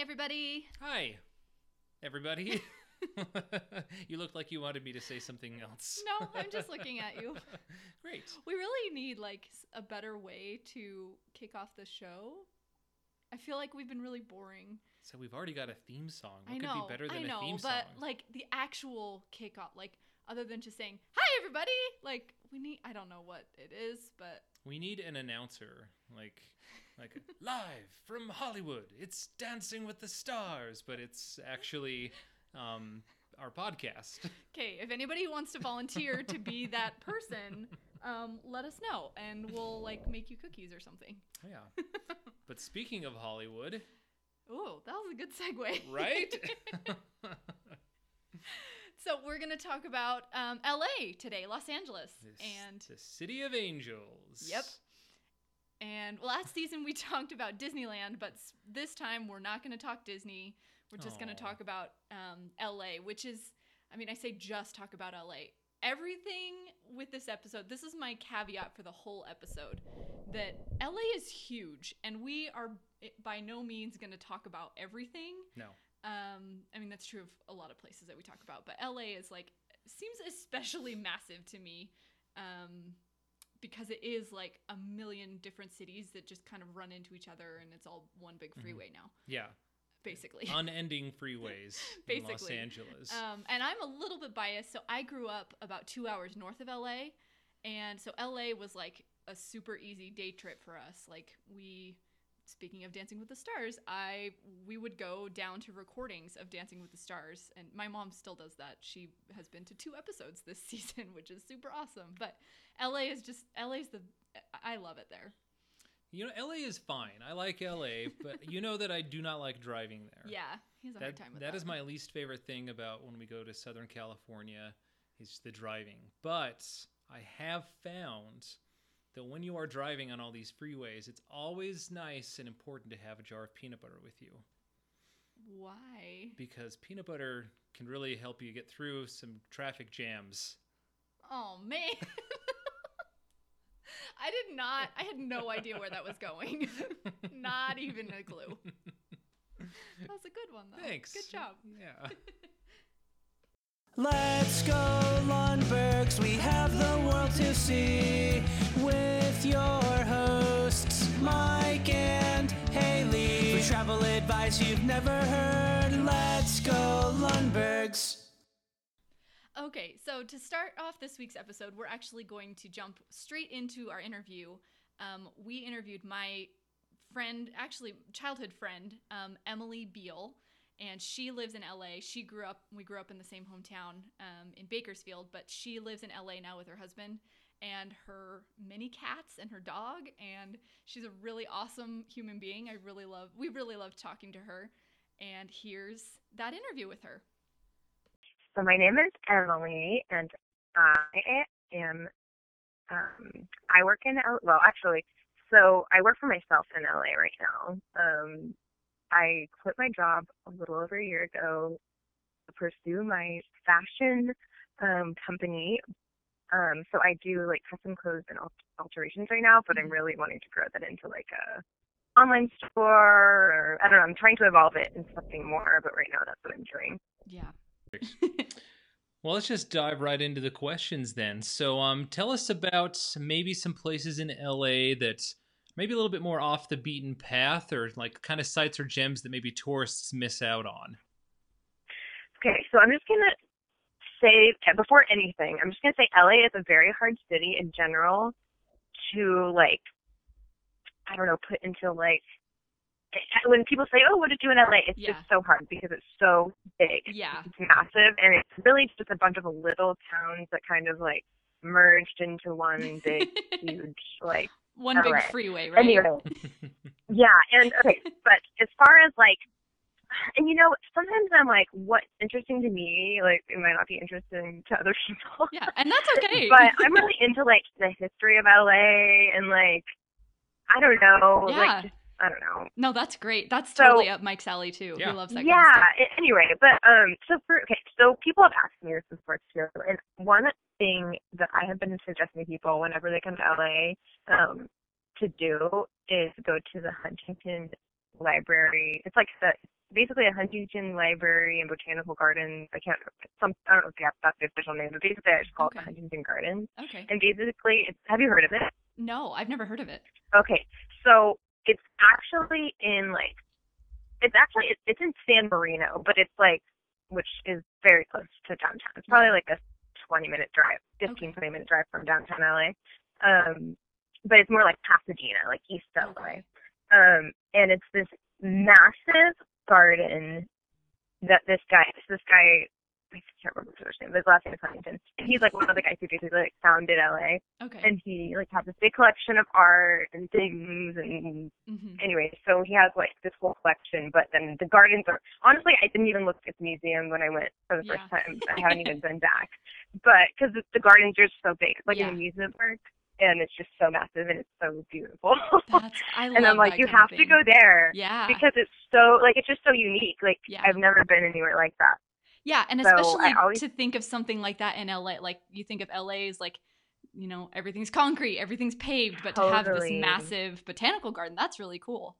everybody. Hi, everybody. you looked like you wanted me to say something else. No, I'm just looking at you. Great. We really need like s- a better way to kick off the show. I feel like we've been really boring. So we've already got a theme song. What I could know, be better than I know, a theme but song? like the actual kickoff, like other than just saying "Hi, everybody," like we need. I don't know what it is, but we need an announcer, like, like live from Hollywood. It's Dancing with the Stars, but it's actually um, our podcast. okay. If anybody wants to volunteer to be that person, um, let us know, and we'll like make you cookies or something. Yeah. But speaking of Hollywood, Oh, that was a good segue. right? So we're gonna talk about um, L.A. today, Los Angeles, This- and the City of Angels. Yep. And last season we talked about Disneyland, but this time we're not gonna talk Disney. We're just gonna talk about um, L.A., which is, I mean, I say just talk about L.A. Everything with this episode, this is my caveat for the whole episode, that LA is huge, and we are eh, by no means going to talk about everything. No. Um, I mean that's true of a lot of places that we talk about, but LA is like seems especially massive to me, um, because it is like a million different cities that just kind of run into each other, and it's all one big Mm-hmm. freeway now, Yeah. basically. Unending freeways in Los Basically. Angeles. Um, and I'm a little bit biased, so I grew up about two hours north of LA, and so LA was like a super easy day trip for us. Like we, speaking of Dancing with the Stars, I we would go down to recordings of Dancing with the Stars, and my mom still does that. She has been to two episodes this season, which is super awesome. But LA is just LA's the I love it there. You know, LA is fine. I like LA, but you know that I do not like driving there. Yeah, he has a hard That, time with that that. is my least favorite thing about when we go to Southern California is the driving. But I have found that when you are driving on all these freeways, it's always nice and important to have a jar of peanut butter with you Why? because peanut butter can really help you get through some traffic jams. Oh man. I did not I had no idea where that was going. not even a clue. That was a good one though. Thanks. Good job. Yeah. Let's go, Lundbergs. We have the world to see with your hosts, Mike and Haley. For travel advice you've never heard, let's go, Lundbergs. Okay, so to start off this week's episode, we're actually going to jump straight into our interview. Um, we interviewed my friend, actually childhood friend, um, Emily Beal, and she lives in LA. She grew up, we grew up in the same hometown um, in Bakersfield, but she lives in LA now with her husband and her many cats and her dog. And she's a really awesome human being. I really love, we really love talking to her. And here's that interview with her. So my name is Emily, and I am. Um, I work in well, actually, so I work for myself in LA right now. Um, I quit my job a little over a year ago to pursue my fashion um, company. Um, so I do like custom clothes and alterations right now, but I'm really wanting to grow that into like a online store. Or, I don't know. I'm trying to evolve it into something more, but right now that's what I'm doing. Yeah. Well, let's just dive right into the questions then. So, um, tell us about maybe some places in LA that maybe a little bit more off the beaten path, or like kind of sites or gems that maybe tourists miss out on. Okay, so I'm just gonna say before anything, I'm just gonna say LA is a very hard city in general to like, I don't know, put into like. When people say, "Oh, what to do in LA?" It's Yeah. just so hard because it's so big. Yeah. It's massive, and it's really just a bunch of little towns that kind of like merged into one big, huge like One big LA. freeway, right? Anyway, yeah, and okay, but as far as like, and you know, sometimes I'm like, what's interesting to me, like, it might not be interesting to other people. Yeah, and that's okay. but I'm really into like the history of LA and like, I don't know, Yeah. like, just, I don't know. no, that's great. That's So- totally up Mike's alley too. Yeah. He loves that yeah. kind of stuff. anyway, but um, so for okay, so people have asked me this before too, and one thing that I have been suggesting to people whenever they come to LA, um, to do is go to the Huntington Library. It's like the basically a Huntington Library and Botanical Gardens. I can't some I don't know if that's that's the official name, but basically I just call it the Huntington Gardens. Okay. And basically, it's, have you heard of it? No, I've never heard of it. Okay, so it's actually in like, it's actually it's, it's in San Marino, but it's like, which is very close to downtown. It's probably like a 20 minute drive, 15 Okay. 20 minute drive from downtown LA. Um, but it's more like Pasadena, like East LA. Um, and it's this massive garden that this guy, this guy, I can't remember his first name, but his last name is Huntington. And he's like one of the guys who basically like founded LA Okay. and he like has this big collection of art and things and hmm anyway so he has like this whole collection but then the gardens are honestly i didn't even look at the museum when i went for the first time i haven't even been back but because the, gardens are just so big it's like Yeah. an amusement park and it's just so massive and it's so beautiful That's I love and i'm like you have to go there Yeah. because it's so like it's just so unique like Yeah. i've never been anywhere like that Yeah, and So, especially always- to think of something like that in LA, like you think of LA as like, you know, everything's concrete, everything's paved, but to have this massive botanical garden, that's really cool.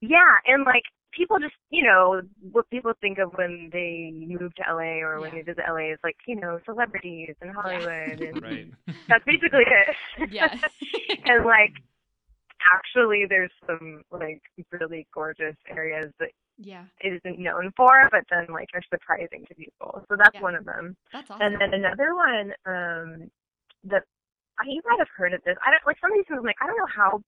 Yeah, and like people just, you know, what people think of when they move to LA or when they visit LA is like, you know, celebrities and Hollywood and right. that's basically it. Yeah. and like actually there's some like really gorgeous areas that yeah, isn't known for, but then like are surprising to people. So that's Yeah. one of them. that's awesome. And then another one, um, that I you might have heard of this. I don't like some of these things. I'm like I don't know how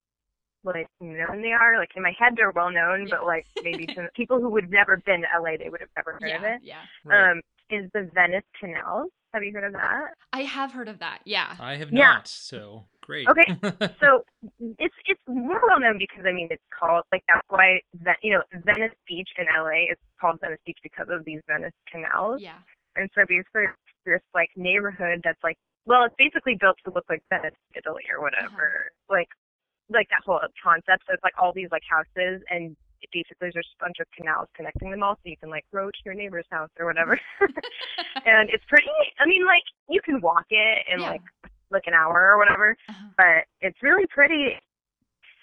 like known they are. Like in my head, they're well known, Yeah. but like maybe to people who would never been to LA, they would have never heard of yeah, it. yeah. right. Um, is the Venice Canals? Have you heard of that? I have heard of that. Yeah. I have yeah. not, so great. Okay, So it's it's more well known because I mean it's called like that's why that you know Venice Beach in LA is called Venice Beach because of these Venice canals. Yeah. And so basically it's this like neighborhood that's like well, it's basically built to look like Venice, Italy or whatever. Uh-huh. Like like that whole concept. So it's like all these like houses and it basically there's just a bunch of canals connecting them all so you can like row to your neighbor's house or whatever. and it's pretty I mean like you can walk it in Yeah. like like an hour or whatever, Uh-huh. but it's really pretty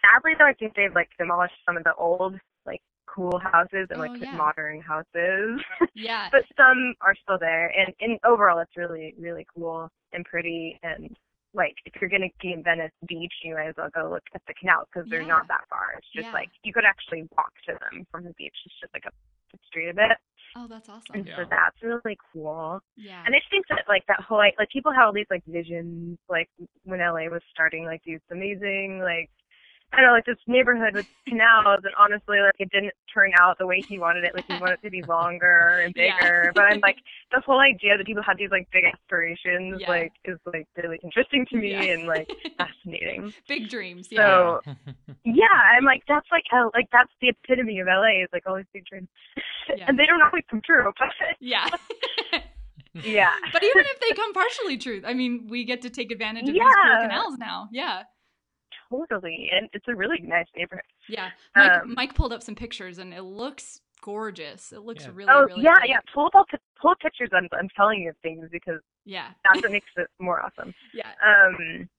sadly though I think they've like demolished some of the old like cool houses and like Oh, yeah. modern houses. Yeah. but some are still there and, and overall it's really really cool and pretty and like if you're gonna be in Venice Beach you might as well go look at the canals because they're Yeah. not that far it's just Yeah. like you could actually walk to them from the beach it's just like up the street a bit oh, that's awesome. and Yeah. so that's really cool Yeah. and I just think that like that whole like, like people had all these like visions like when LA was starting like these amazing like I don't know like this neighborhood with canals and honestly like it didn't turn out the way he wanted it like he wanted it to be longer and Yeah. bigger but I'm like the whole idea that people had these like big aspirations Yeah. like is like really interesting to me Yeah. and like fascinating Big dreams. Yeah. so yeah I'm like that's like L- like that's the epitome of LA is like all these big dreams Yeah. and they don't always come true but yeah. yeah but even if they come partially true, I mean, we get to take advantage of these cool canals now. Yeah. Totally and it's a really nice neighborhood Yeah. Mike, Um, Mike pulled up some pictures and it looks gorgeous. It looks Yeah. really, oh really yeah, pretty. yeah. Pull up, pull up pictures. I'm, I'm telling you things because Yeah. that's what makes it more awesome. Yeah. Um,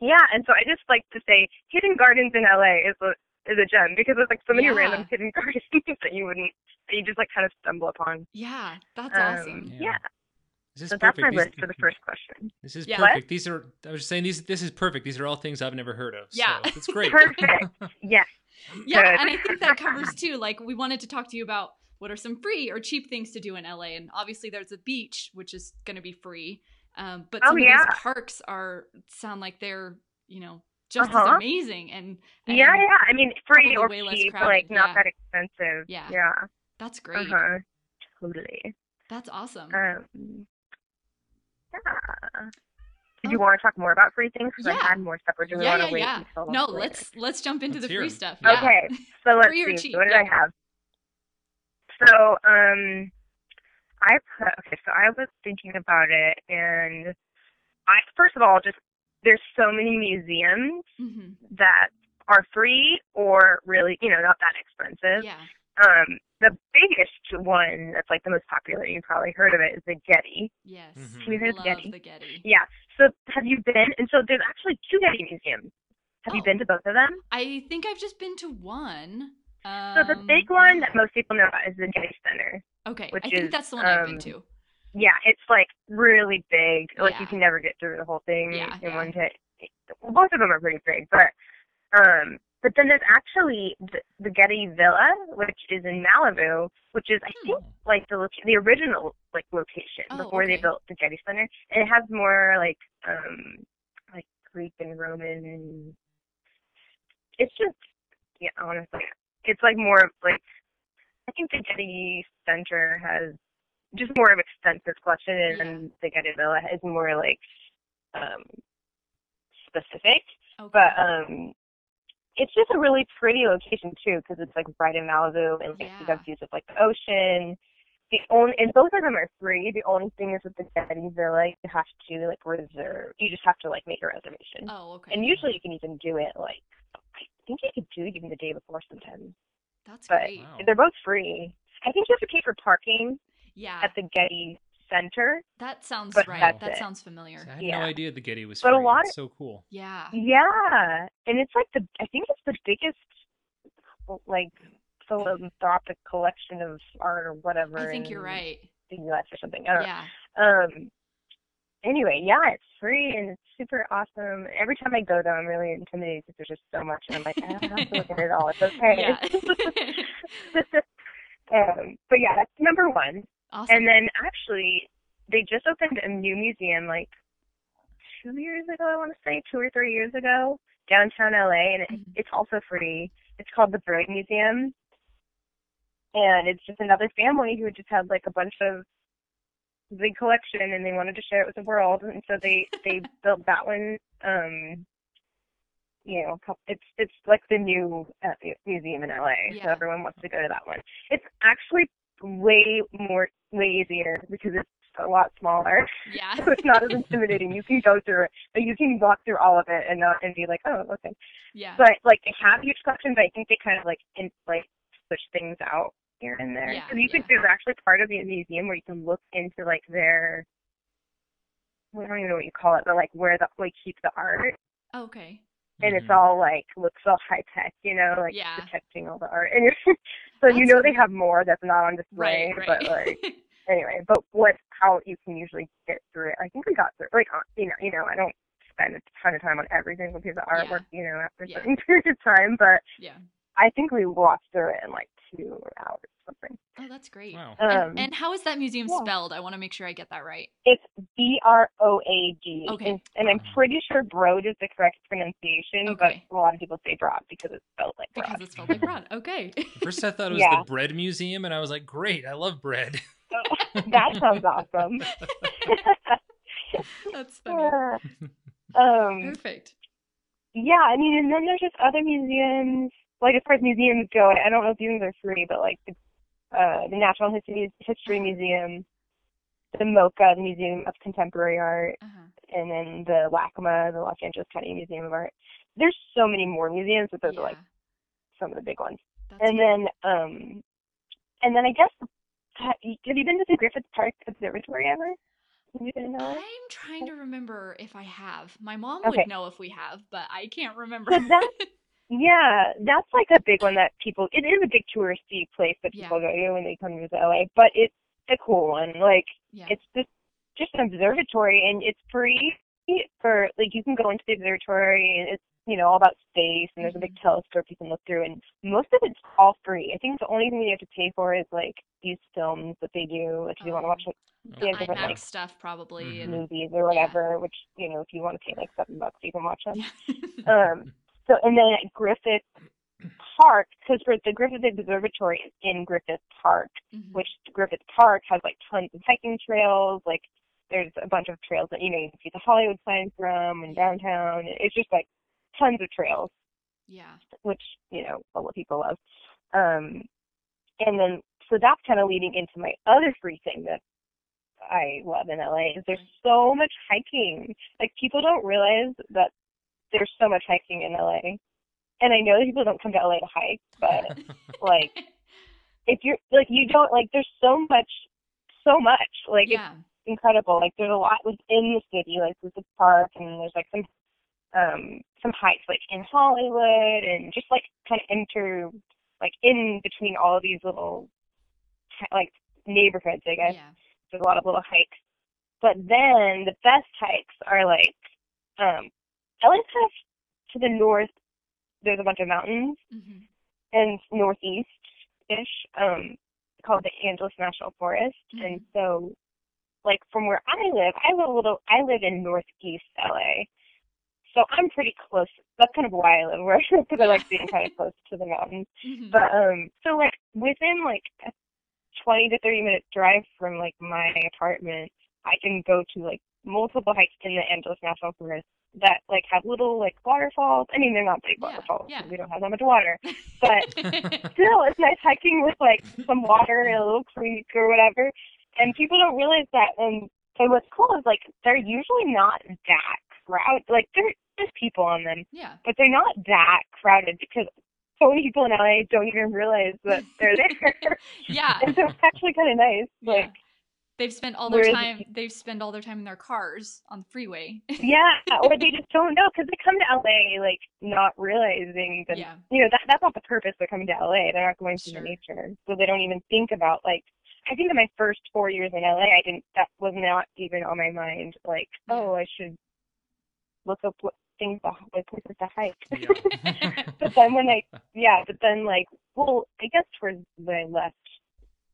yeah, and so I just like to say, hidden gardens in LA is a is a gem because there's like so many Yeah. random hidden gardens that you wouldn't that you just like kind of stumble upon. Yeah. That's Um, awesome. Yeah. Yeah, This is so that's my perfect. These- list for the first question. This is Yeah. perfect. These are I was just saying these this is perfect. These are all things I've never heard of. Yeah. So it's great. Perfect. Yes. Yeah, Good. and I think that covers too. Like we wanted to talk to you about what are some free or cheap things to do in LA, and obviously there's a beach which is going to be free. Um, but Oh, some of these parks are sound like they're you know just Uh-huh. amazing, and, and Yeah, yeah. I mean, free or way less cheap, crowded, like not yeah. that expensive. Yeah. Yeah. that's great. Uh huh. Totally. That's awesome. Um. Yeah. Did you want to talk more about free things? Because Oh. Yeah. I had more stuff. Or do we yeah, want yeah, to wait yeah. until No, later? let's let's jump into Let's the hear free 'em. stuff. Yeah. Okay, so let's Free see. cheap, So what did yeah. I have? So, um, I put okay. So I was thinking about it, and I first of all, just there's so many museums hmm that are free or really, you know, not that expensive. Yeah. Um, the biggest one that's like the most popular, you've probably heard of it, is the Getty. Yes. Mhm. Have you heard of Love Getty? the Getty. Yeah. So have you been? And so there's actually two Getty museums. Have you Oh. been to both of them? I think I've just been to one. So the Um, big one that most people know about is the Getty Center. Okay, which I think is, that's the one I've been um, to. Yeah, it's like really big. Like Yeah. you can never get through the whole thing Yeah, in yeah. one day. Both of them are pretty big, but um, but then there's actually the, the Getty Villa, which is in Malibu, which is I think like the loca- the original like location Oh, before they built the Getty Center, and it has more like um like Greek and Roman and it's just yeah honestly it's like more of like I think the Getty Center has just more of extensive collection and Yeah. then the Getty Villa is more like um specific Okay. but um it's just a really pretty location too because it's like right in Malibu and like you Yeah. have views of like the ocean. The only and both of them are free. The only thing is with the Getty Villa, you have to like reserve. You just have to like make a reservation. oh, okay. And usually you can even do it like I think you could do it even the day before sometimes. that's But great. Wow. they're both free. I think you have to pay for parking Yeah, at the Getty Center. that sounds right. That it. sounds familiar. I had Yeah. no idea the Getty was But a lot It's so cool. Yeah. Yeah, and it's like the I think it's the biggest like philanthropic collection of art or whatever. I think you're right. The U.S. or something. I don't Yeah. know. Um. Anyway, yeah, it's free and it's super awesome. Every time I go though, I'm really intimidated because there's just so much, and I'm like, I don't have to look at it all. It's okay. Yeah. um, but yeah, that's number one. Awesome. And then actually, they just opened a new museum like two years ago, I want to say, two or three years ago, downtown LA, and it, Mhm. it's also free. It's called the Broad Museum. And it's just another family who just had like a bunch of big collection and they wanted to share it with the world and so they they built that one um you know it's it's like the new uh, museum in LA so everyone wants to go to that one it's actually way more way easier because it's a lot smaller yeah. so it's not as intimidating you can go through it but you can walk through all of it and not and be like oh okay yeah. but like they have huge collections but I think they kind of like in like push things out here and there Yeah, so you could yeah. there's actually part of the museum where you can look into like their I don't even know what you call it, but like where the like keep the art, okay. and it's Mhm. all like looks all high tech, you know, like Yeah. protecting all the art, and so you know they have more that's not on display, Right. but like anyway, but what how you can usually get through it? I think we got through like uh, you know you know I don't spend a ton of time on every single piece of Yeah. artwork, you know, after a Yeah. certain period of time, but yeah. I think we walked through it in like two hours or something. Oh, that's great. Wow. Um, and, and how is that museum yeah. spelled? I want to make sure I get that right. It's B R O A D. Okay. And, and I'm pretty sure Broad is the correct pronunciation, Okay. but a lot of people say Broad because it's spelled like Because Broad. it's spelled like broad. Okay. First, I thought it was Yeah. the bread museum, and I was like, "Great, I love bread." that sounds awesome. that's funny. um, Perfect. yeah, I mean, and then there's just other museums. Like as far as museums go, I don't know if museums are free, but like the, uh, the Natural History History Museum, the MoCA, the Museum of Contemporary Art, Uh-huh. and then the LACMA, the Los Angeles County Museum of Art. There's so many more museums, but those yeah. are like some of the big ones. that's and great. then um and then I guess have you been to the Griffith Park Observatory ever? Have you been to LA? I'm trying to remember if I have. My mom Okay. would know if we have, but I can't remember. So that- Yeah, that's like a big one that people. It is a big touristy place that people go to when they come to LA, but it's a cool one. Like yeah. it's just just an observatory, and it's free for like you can go into the observatory, and it's you know all about space, and there's a big Mhm. telescope you can look through, and most of it's all free. I think the only thing you have to pay for is like these films that they do, if you want to Oh. watch like the they different IMAX like stuff probably. Mhm. And, movies or whatever, which you know if you want to pay like seven bucks, you can watch them. Um, so and then at Griffith Park, because for the Griffith Observatory is in Griffith Park, Mhm. which Griffith Park has like tons of hiking trails. Like there's a bunch of trails that you know you can see the Hollywood sign from and downtown. It's just like tons of trails, yeah. which you know a lot of people love. Um, and then so that's kind of leading into my other free thing that I love in LA is there's so much hiking. Like people don't realize that there's so much hiking in LA. And I know that people don't come to LA to hike, but like if you're like you don't like there's so much so much. Like it's incredible. Like there's a lot within the city, like there's a park and there's like some um some hikes like in Hollywood and just like kind of enter like in between all of these little like neighborhoods, I guess. Yeah. There's a lot of little hikes. But then the best hikes are like um Of to the north there's a bunch of mountains hmm and northeast ish, um, called the Angeles National Forest. And so like from where I live, I live a little I live in northeast LA. So I'm pretty close. That's kind of why I live where because I like being kind of close to the mountains. hmm But um, so like within like a twenty to thirty minute drive from like my apartment, I can go to like multiple hikes in the Angeles National Forest that like have little like waterfalls. I mean, they're not big Yeah, waterfalls. yeah. We don't have that much water, but still, it's nice hiking with like some water and a little creek or whatever. And people don't realize that. And so what's cool is like they're usually not that crowded. Like there, there's people on them, yeah. but they're not that crowded because so many people in LA don't even realize that they're there. Yeah. and so it's actually kind of nice. Yeah. Like, They've spent all their whereas- time. They've spent all their time in their cars on the freeway. yeah, or they just don't know because they come to LA like not realizing that yeah. you know that that's not the purpose they're coming to LA. They're not going to Sure. the nature, so they don't even think about like. I think in my first four years in LA, I didn't. That was not even on my mind. Like, Yeah. oh, I should look up what things to like places to hike. Yeah. but then when I, yeah, but then like, well, I guess towards when I left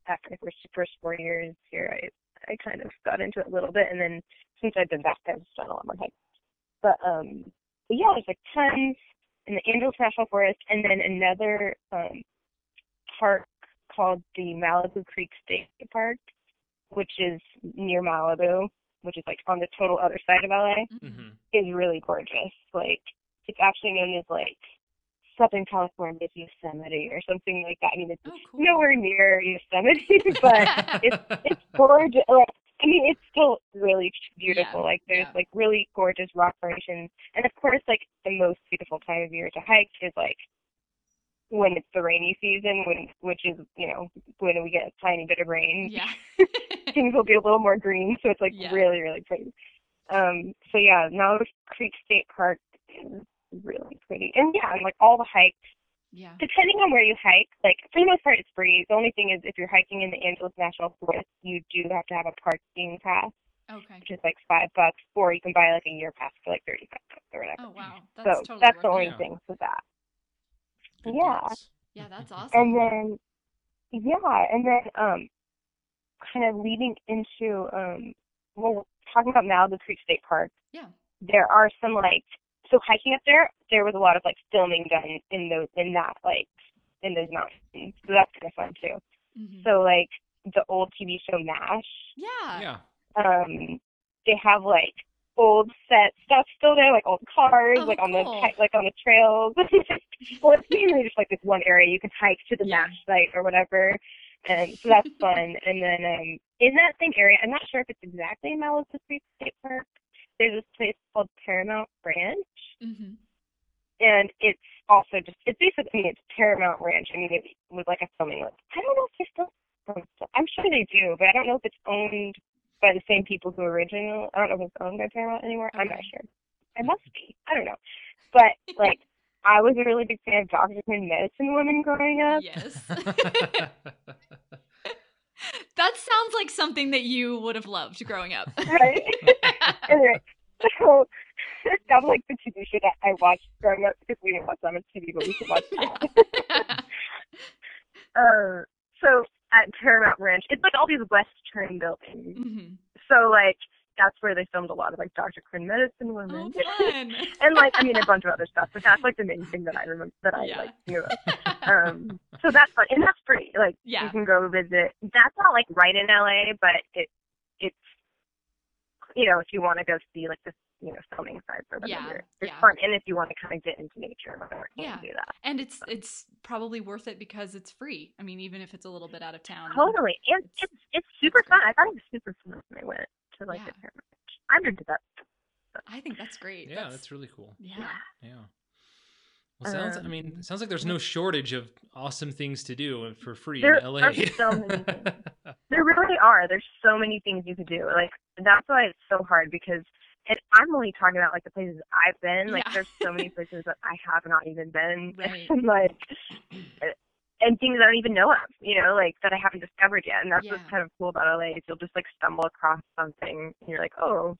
after the first first four years here, I I kind of got into it a little bit, and then since I've been back, I've just done a lot more hikes. But um, but yeah, there's like tons in the Angeles National Forest, and then another um park called the Malibu Creek State Park, which is near Malibu, which is like on the total other side of LA hmm is really gorgeous. Like it's actually known as like Southern California's Yosemite or something like that. I mean, it's Oh, cool. nowhere near Yosemite, but it's it's gorgeous. Like, I mean, it's still really beautiful. Yeah, like there's yeah. like really gorgeous rock formations, and of course, like the most beautiful time of year to hike is like when it's the rainy season, when which is you know when we get a tiny bit of rain yeah. things will be a little more green, so it's like Yeah. really, really pretty. Um, so yeah, Malibu Creek State Park is really pretty, and yeah, like all the hikes, yeah. depending on where you hike, like for the most part, it's free. The only thing is, if you're hiking in the Angeles National Forest, you do have to have a parking pass, Okay. which is like five bucks, or you can buy like a year pass for like thirty-five bucks or whatever. Oh wow. That's so totally that's the only Yeah. thing for that. Good Yeah. deals. Yeah, that's awesome. And then, yeah, and then um, kind of leading into um, well, talking about Malibu Creek State Park. Yeah. There are some like so hiking up there. There was a lot of like filming done in those in that like in those mountains, so that's kind of fun too. Mhm. So like the old TV show MASH, yeah. Yeah. um, they have like old set stuff still there, like old cars, Oh, like on the cool. hi- like on the trails. well, it's mainly just like this one area you can hike to the Yeah. MASH site or whatever, and so that's fun. and then um, in that same area, I'm not sure if it's exactly in Malibu Creek State Park. There's this place called Paramount Ranch, hmm and it's also just it's basically I mean, it's Paramount Ranch. I mean, it was like a filming. Like, I don't know if they still. I'm sure they do, but I don't know if it's owned by the same people who original. I don't know if it's owned by Paramount anymore. I'm not sure. It must be. I don't know. But like, I was a really big fan of Dr. Quinn Medicine Woman growing up. Yes. that sounds like something that you would have loved growing up. Right. Anyway, so that was like the TV show that I watched growing up because we didn't watch that on TV, but we could watch that. uh, so at Paramount Ranch, it's like all these Western buildings. hmm So like that's where they filmed a lot of like Dr. Quinn Medicine Oh, Woman. fun. and like I mean a bunch of other stuff, but that's like the main thing that I remember that I Yeah. like knew of. Um so that's fun and that's free. Like Yeah. you can go visit. That's not like right in LA, but it it's you know, if you want to go see like the you know, filming side for the Yeah, vendor. It's yeah. fun. And if you want to kind of get into nature or whatever, you Yeah. can do that. and it's it's probably worth it because it's free. I mean, even if it's a little bit out of town. Totally. And It's- it's it's super great. fun. I thought it was super fun when I went to like Yeah. the Paramount. I'm into that. I think that's great. yeah, that's really cool. yeah. Yeah. Well, sounds. I mean, Um, it sounds like there's no shortage of awesome things to do for free There in LA. are so many things. There really are. There's so many things you could do. Like that's why it's so hard because and I'm only talking about like the places I've been. Like Yeah. there's so many places that I have not even been. Right. Like and things I don't even know of, you know, like that I haven't discovered yet. And that's what's kind of cool about LA is you'll just like stumble across something and you're like, oh,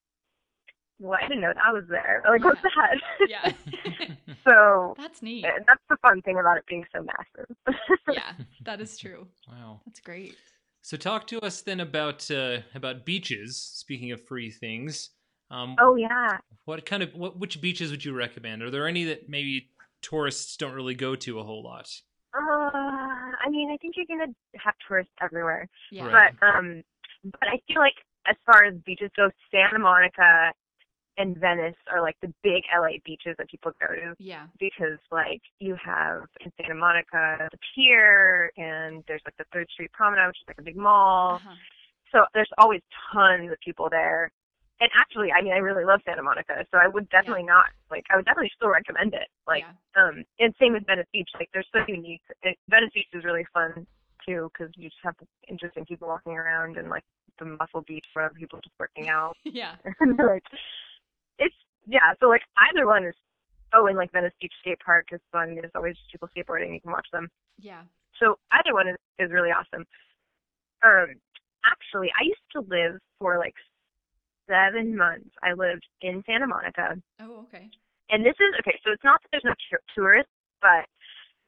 well, I didn't know that was there. Like, what's that? Yeah. so That's neat. uh, that's the fun thing about it being so massive. Yeah, that is true. wow. That's great. So talk to us then about uh, about beaches. Speaking of free things, um, oh yeah. what kind of what which beaches would you recommend? Are there any that maybe tourists don't really go to a whole lot? Uh, I mean, I think you're gonna have tourists everywhere, Yeah. Right. but um, but I feel like as far as beaches go, Santa Monica and Venice are like the big LA beaches that people go to Yeah. because like you have in Santa Monica the pier and there's like the Third Street Promenade, which is like a big mall. Uh-huh. So there's always tons of people there. And actually, I mean, I really love Santa Monica, so I would definitely not like. I would definitely still recommend it. Like, yeah. um, and same with Venice Beach. Like, they're so unique. It, Venice Beach is really fun too because you just have interesting people walking around and like the Muscle Beach where people just working out. Yeah. and like, yeah. So like either one is. Oh, and like Venice Beach Skate Park is fun. There's always people skateboarding. You can watch them. Yeah. So either one is, is really awesome. Um, actually, I used to live for like seven months. I lived in Santa Monica, Oh, okay. and this is okay. So it's not that there's no tourists, but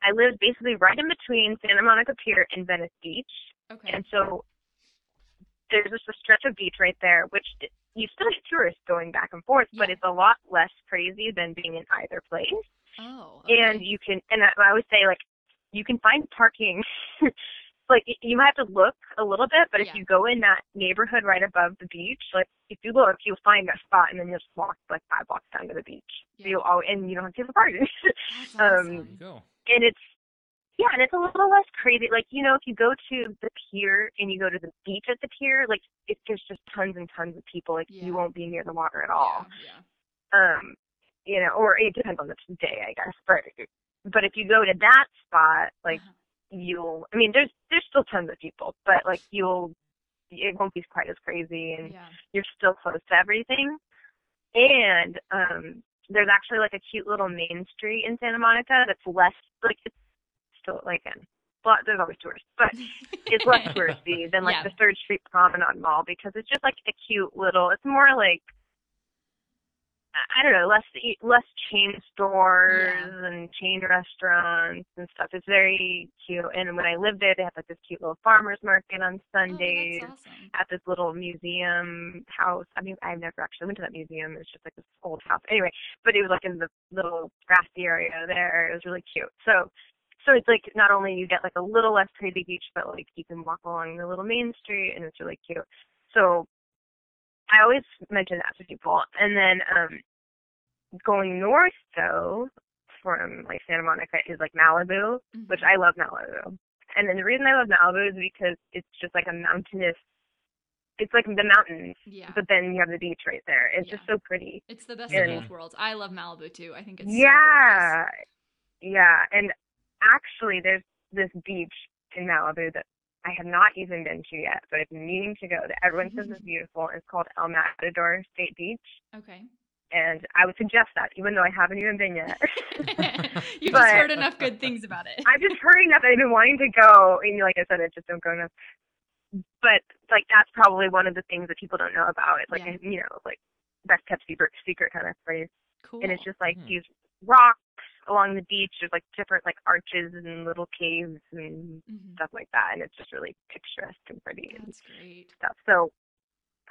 I lived basically right in between Santa Monica Pier and Venice Beach, Okay. and so there's just a stretch of beach right there, which you still get tourists going back and forth, but it's a lot less crazy than being in either place oh. Okay. and you can and I, I always say like you can find parking like you might have to look a little bit but Yeah. if you go in that neighborhood right above the beach like if you look you'll find that spot and then you'll just walk like five blocks down to the beach so Yeah. you'll all and you don't have to pay for parking That's um, awesome. There you go. and it's yeah and it's a little less crazy like you know if you go to the pier and you go to the beach at the pier like it, there's just tons and tons of people like Yeah. you won't be near the water at all Yeah. yeah. um you know or it depends on the day i guess but but if you go to that spot like Uh-huh. you'll i mean there's there's still tons of people but like you'll it won't be quite as crazy and Yeah. you're still close to everything and um there's actually like a cute little main street in santa monica that's less like it's still like in but there's always tourists but it's less touristy than like Yeah. the third street promenade mall because it's just like a cute little it's more like I don't know, less less chain stores Yeah. and chain restaurants and stuff. It's very cute. And when I lived there, they had like this cute little farmers market on oh, Sundays Oh, awesome. at this little museum house. I mean, I've never actually went to that museum. It's just like this old house. Anyway, but it was like in the little grassy area there. It was really cute. So, so it's like not only you get like a little less crazy beach, but like you can walk along the little main street, and it's really cute. So, I always mention that to people. And then um going north though, from like Santa Monica is like Malibu which Mhm. I love Malibu. And then the reason I love Malibu is because it's just like a mountainous. It's like the mountains, Yeah. but then you have the beach right there. It's Yeah. just so pretty. It's the best and- of both worlds. I love Malibu too. I think it's so yeah, yeah. And actually, there's this beach in Malibu that I have not even been to yet, but I've been meaning to go. That everyone says is beautiful. It's called El Matador State Beach. Okay. and I would suggest that, even though I haven't even been yet. You've just heard enough good things about it. I've just heard enough. I've been wanting to go, and like I said, I just don't go enough. But like that's probably one of the things that people don't know about. It's like Yeah. you know, like best kept secret, secret kind of place. Cool. And it's just like Hmm. these rocks along the beach. There's like different like arches and little caves and Mhm. stuff like that, and it's just really picturesque and pretty and That's great. stuff. So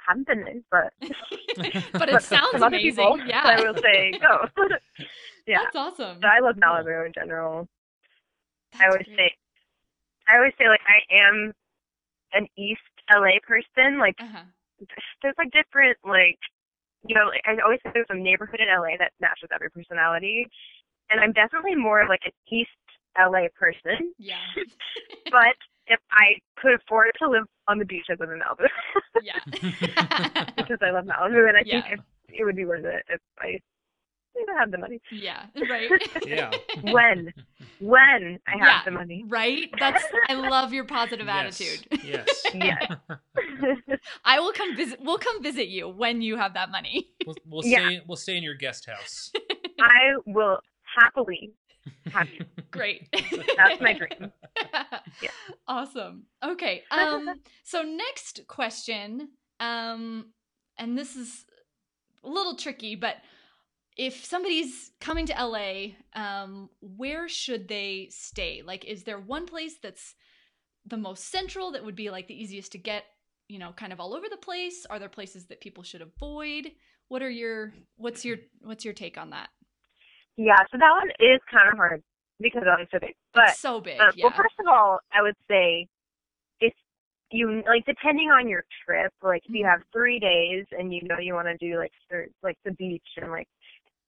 haven't been there, but but it but sounds some other amazing. people, yeah. I will say go. yeah, That's awesome. but I love Malibu in general. That's I always great. say, I always say like I am an East LA person. Like Uh-huh. there's like different like, you know, like, I always say there's a neighborhood in LA that matches every personality, and I'm definitely more of like an East LA person. Yeah. But if I could afford to live on the beach, I'd live in Malibu yeah. because I love Malibu, and I think Yeah. if, it would be worth it if I didn't have the money. yeah. Right. yeah. When, when I have Yeah. the money. Right? That's I love your positive Yes. attitude. Yes. Yes. I will come visit we'll come visit you when you have that money. We'll, we'll Yeah. stay. We'll stay in your guest house. I will happily you. Great. That's my dream. Yeah. Awesome. Okay. Um so next question um and this is a little tricky but if somebody's coming to LA um where should they stay? Like is there one place that's the most central that would be like the easiest to get, you know, kind of all over the place? Are there places that people should avoid? What are your what's your what's your take on that? Yeah, so that one is kind of hard because it's so big. But It's so big. Um, yeah. Well, first of all, I would say if you like, depending on your trip, like if you Mhm. have three days and you know you want to do like like the beach and like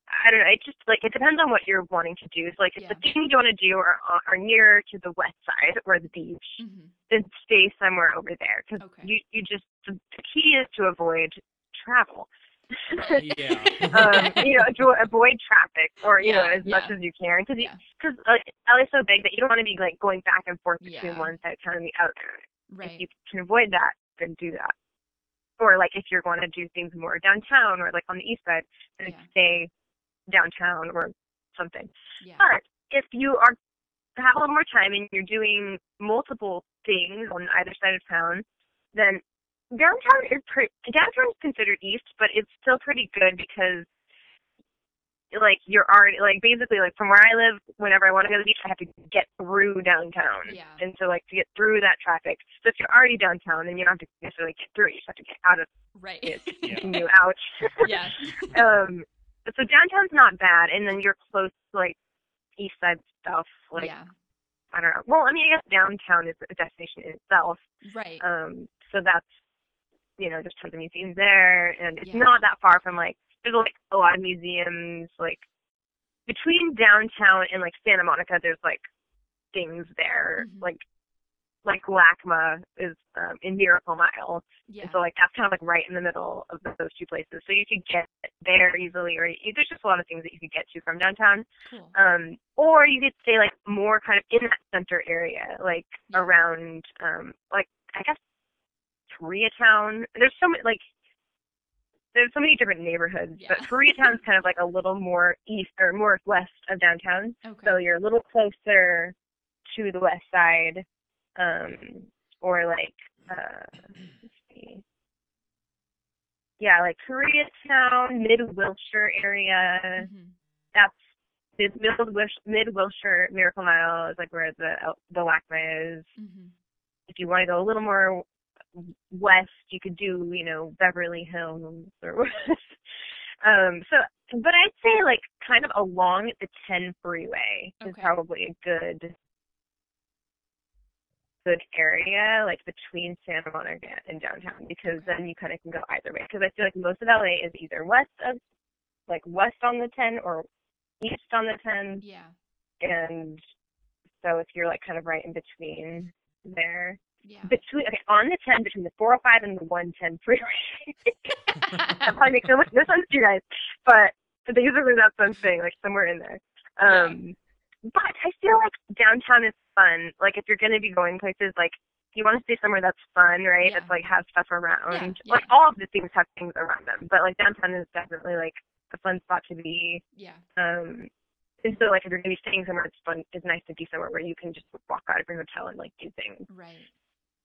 I don't know, it just like it depends on what you're wanting to do. So like if the things you want to do are are near to the west side or the beach, Mhm. then stay somewhere over there because Okay. you you just the, the key is to avoid travel. Yeah. um, you know, to avoid traffic or you know Yeah, as much as you can because Yeah. because like LA's so big that you don't want to be like going back and forth between Yeah. one side of town and the other. Right. If you can avoid that, then do that. Or like if you're going to do things more downtown or like on the east side, then Yeah. stay downtown or something. yeah. But if you are have a little more time and you're doing multiple things on either side of town, then downtown is pretty downtown is considered east, but it's still pretty good because like you're already like basically like from where I live, whenever I want to go to the beach, I have to get through downtown. Yeah. And so like to get through that traffic. So if you're already downtown, then you don't have to necessarily get through it. You just have to get out of Right. it. Yeah. You out. yeah. um so downtown's not bad and then you're close to like east side stuff like yeah. i don't know well i mean i guess downtown is a destination in itself Right. um so that's you know just tons of museums there and it's Yeah. not that far from like there's like a lot of museums like between downtown and like santa monica there's like things there Mhm. like like LACMA is um, in Miracle Mile, yeah. and so like that's kind of like right in the middle of those two places. So you could get there easily, or you, there's just a lot of things that you could get to from downtown. cool. Um, or you could stay like more kind of in that center area, like Yeah. around um, like I guess Koreatown. There's so many like there's so many different neighborhoods, but Yeah. Koreatown's kind of like a little more east or more west of downtown. Okay. So you're a little closer to the west side, um, or like, uh, let's see. Yeah, like Koreatown, Mid Wilshire area. Mhm. That's mid Mid Wilshire Miracle Mile is like where the the LACMA is. Mhm. If you want to go a little more west, you could do you know Beverly Hills or um. So, but I'd say like kind of along the 10 freeway is probably a good good area, like between Santa Monica and downtown, because Okay. then you kind of can go either way. Because I feel like most of LA is either west of, like west on the 10 or east on the 10, Yeah. and so if you're like kind of right in between there, Yeah. between okay on the 10 between the 405 and the 110 freeway. that probably makes no, no sense to you guys, but basically that's what I'm saying, like somewhere in there. Um, but I feel like downtown is fun. Like if you're going to be going places, like you want to stay somewhere that's fun, right? Yeah. That's like has stuff around. Yeah, Like all of the things have things around them, but like downtown is definitely like a fun spot to be. yeah. Um, and so like if you're going to be staying somewhere, it's fun. It's nice to be somewhere where you can just walk out of your hotel and like do things. Right.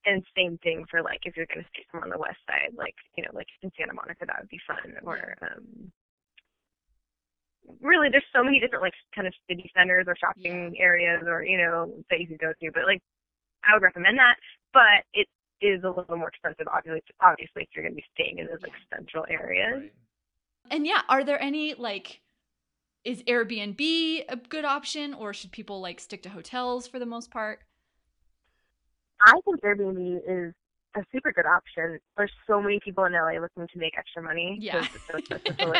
And same thing for like if you're going to stay somewhere on the west side, like you know, like in Santa Monica, that would be fun. Or um, really, there's so many different like kind of city centers or shopping areas, or you know, that you could go to. But like, I would recommend that. But it is a little more expensive, obviously. Obviously, if you're going to be staying in those like central areas. Right. And yeah, are there any like is Airbnb a good option or should people like stick to hotels for the most part? I think Airbnb is a super good option. There's so many people in LA looking to make extra money. Yeah. so expensive to.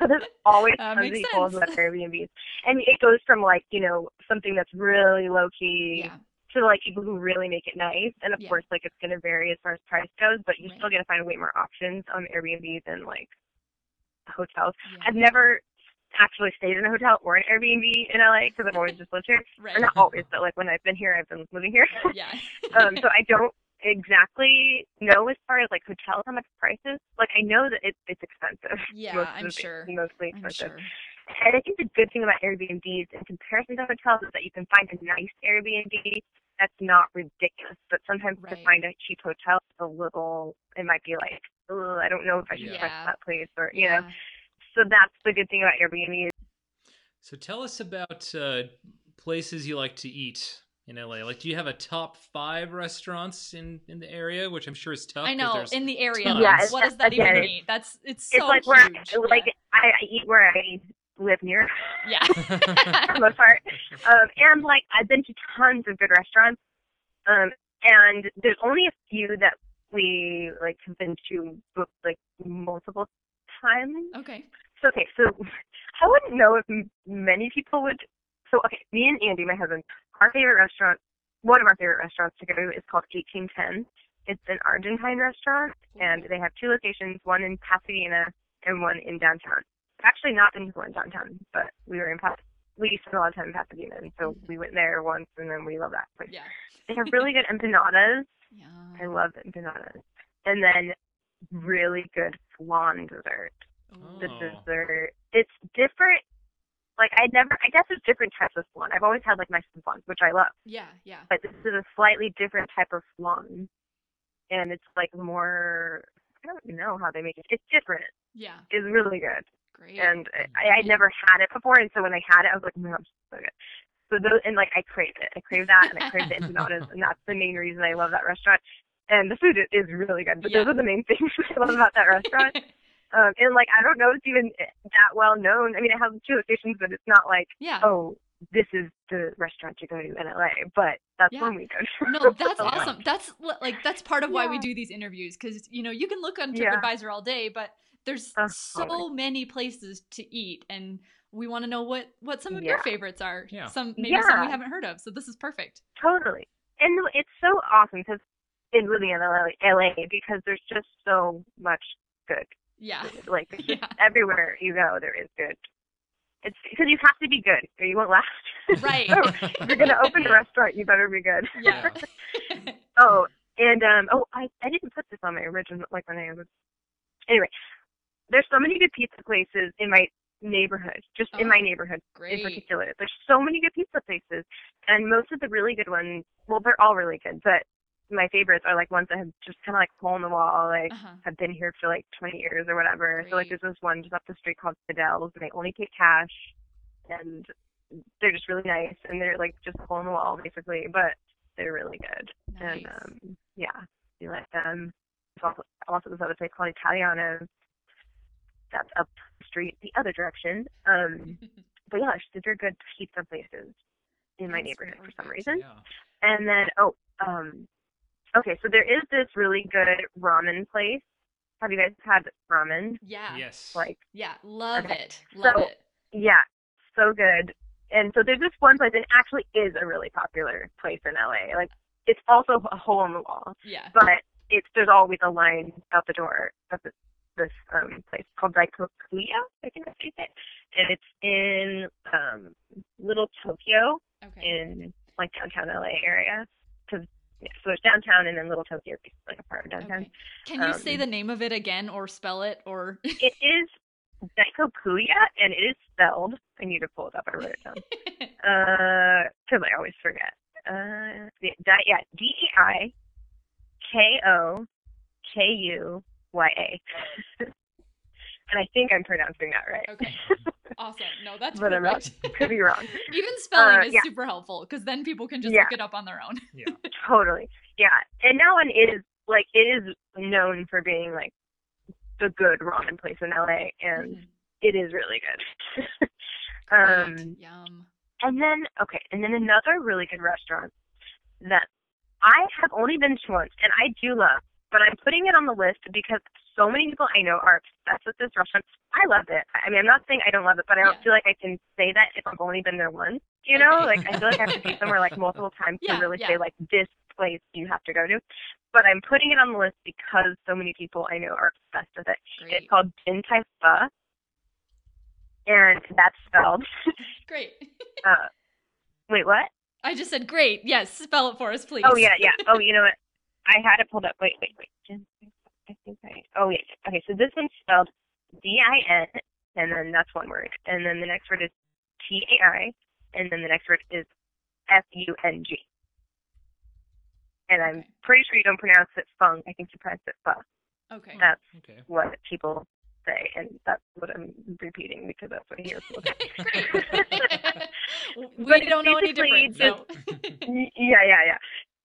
So there's always Uh, tons of people who have Airbnbs. And it goes from like, you know, something that's really low key Yeah. to like people who really make it nice. And of Yeah. course, like it's going to vary as far as price goes, but you Right. still got to find way more options on Airbnb than like hotels. yeah. I've never actually stayed in a hotel or an Airbnb in LA because I've always just lived here. Right. Or not always, but like when I've been here, I've been living here. Yeah. um, so I don't exactly know as far as like hotels how much prices. Like I know that it's it's expensive. Yeah, most I'm sure. Mostly expensive. sure. and I think the good thing about Airbnbs in comparison to hotels is that you can find a nice Airbnb that's not ridiculous. But sometimes to Right. find a cheap hotel, it's a little, it might be like, oh, I don't know if I should Yeah. trust that place, or you know. Yeah. So that's the good thing about Airbnb. So tell us about uh, places you like to eat in LA. Like, do you have a top five restaurants in in the area, which I'm sure is tough. I 'cause know in the area. tons. Yeah, what does that again, even mean? That's it's so it's like where, huge. like, I, I eat where I live near. yeah. for the most part. Um, and like I've been to tons of good restaurants, um, and there's only a few that we like have been to like multiple times. okay. So okay, so I wouldn't know if m- many people would. So okay, me and Andy, my husband, our favorite restaurant, one of our favorite restaurants to go to is called 1810. It's an Argentine restaurant, and mm-hmm. they have two locations, one in Pasadena and one in downtown. Actually not in one downtown, but we were in Pas. We spent a lot of time in Pasadena, and so mm-hmm. we went there once, and then we love that place. Yeah. They have really good empanadas. Yeah. I love empanadas, and then really good flan dessert the Oh. dessert. It's different. Like I never, I guess there's different types of flan. I've always had like Mexican flan, which I love, Yeah. Yeah. but this is a slightly different type of flan, and it's like more. I don't even know how they make it. It's different. Yeah. It's really good, Great. and I I'd never had it before, and so when I had it, I was like, oh my gosh, so good. So those, and like I crave it. I crave that, and I crave the empanadas, and that's the main reason I love that restaurant. And the food is really good, but Yeah. those are the main things I love about that restaurant. Um, and like I don't know it's even that well known. I mean, it has two locations, but it's not like yeah. oh, this is the restaurant to go to in LA. But that's Yeah. when we go. To. No, that's Yeah. awesome. That's like that's part of why we do these interviews because you know you can look on Yeah. TripAdvisor all day, but there's Uh, so totally. many places to eat, and we want to know what what some of your favorites are. Yeah. Some maybe some we haven't heard of. So this is perfect. totally, and it's so awesome because in living in LA, LA because there's just so much good. Yeah. Like Yeah. everywhere you go, there is good. It's because you have to be good or you won't last. Right. so if you're gonna open a restaurant, you better be good. Yeah. Oh, and um, oh, I I didn't put this on my original like when I was. Anyway, there's so many good pizza places in my neighborhood, just in my Oh, neighborhood in particular. There's so many good pizza places, and most of the really good ones, well, they're all really good, but my favorites are like ones that have just kind of like hole in the wall, like Uh-huh. have been here for like 20 years or whatever. So like there's this one just up the street called Fidel's, and they only take cash, and they're just really nice, and they're like just hole in the wall basically, but they're really good. And um, yeah, you like them. There's also also this other place called Italiano. That's up the street the other direction. Um, but yeah, there's they're good pizza places in my That's neighborhood for some reason. Yeah. And then oh, um, okay, so there is this really good ramen place. Have you guys had ramen? yeah. Yes. Like Yeah. Love Okay. it. Love So- it. Yeah, so good. And so there's this one place, and actually is a really popular place in LA. Like it's also a hole in the wall, Yeah. but it's there's always a line out the door of this this um place called Daikokuya, I think that's how you say it. And it's in um Little Tokyo Okay. in like downtown LA area. Yeah, so it's downtown and then Little Tokyo like a part of downtown. Okay. Can you say um, the name of it again or spell it or It is Daikokuya and it is spelled. I need to pull it up. I wrote it down. Uh, because I always forget. Uh, yeah, D E I K O K U Y A. And I think I'm pronouncing that right. Okay. Awesome. No, that's But I'm not- perfect. Could be wrong. Even spelling Uh, is yeah. super helpful because then people can just Yeah. look it up on their own. Yeah. Totally. Yeah. And that one is like it is known for being like the good ramen place in LA and Mhm. it is really good. Great. um Yum. and then okay, and then another really good restaurant that I have only been to once and I do love, but I'm putting it on the list because so many people I know are obsessed with this restaurant. I love it. I mean, I'm not saying I don't love it, but I don't Yeah. feel like I can say that if I've only been there once. You know, Okay. like I feel like I have to be somewhere like multiple times Yeah, to really yeah. say like this place you have to go to. But I'm putting it on the list because so many people I know are obsessed with it. Great. It's called Din Tai Pho, and that's spelled. Great. uh, wait, what? I just said great. Yes, spell it for us, please. Oh yeah, yeah. Oh, you know what? I had it pulled up. Wait, wait, wait. Din Tai Pho. I think I. Oh yeah. Okay, so this one's spelled D I N and then that's one word. And then the next word is T A I, and then the next word is F U N G. And I'm pretty sure you don't pronounce it fung. I think you pronounce it fuck. Okay. That's Okay. what people say, and that's what I'm repeating because that's what I hear people say. we But don't know any basically difference. just- so- Y- yeah, yeah, yeah.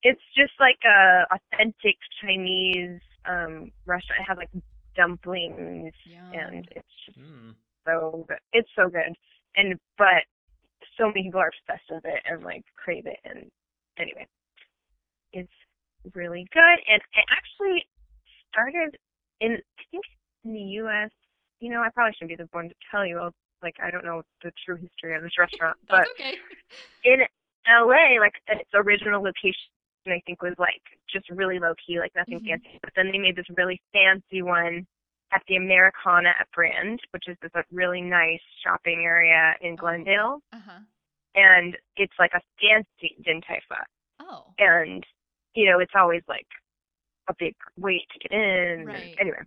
It's just like a authentic Chinese um restaurant. It has like dumplings, Yum. and it's just Mm. so good. It's so good, and but so many people are obsessed with it and like crave it. And anyway, it's really good. And it actually started in I think in the U.S. You know, I probably shouldn't be the one to tell you. I'll, like, I don't know the true history of this restaurant, but okay. in LA, like its original location, I think was like just really low key, like nothing Mhm. fancy. But then they made this really fancy one at the Americana at Brand, which is this like really nice shopping area in Glendale, Uh huh. and it's like a fancy Din Tai Oh. and you know it's always like a big wait to get in. Right. Anyway,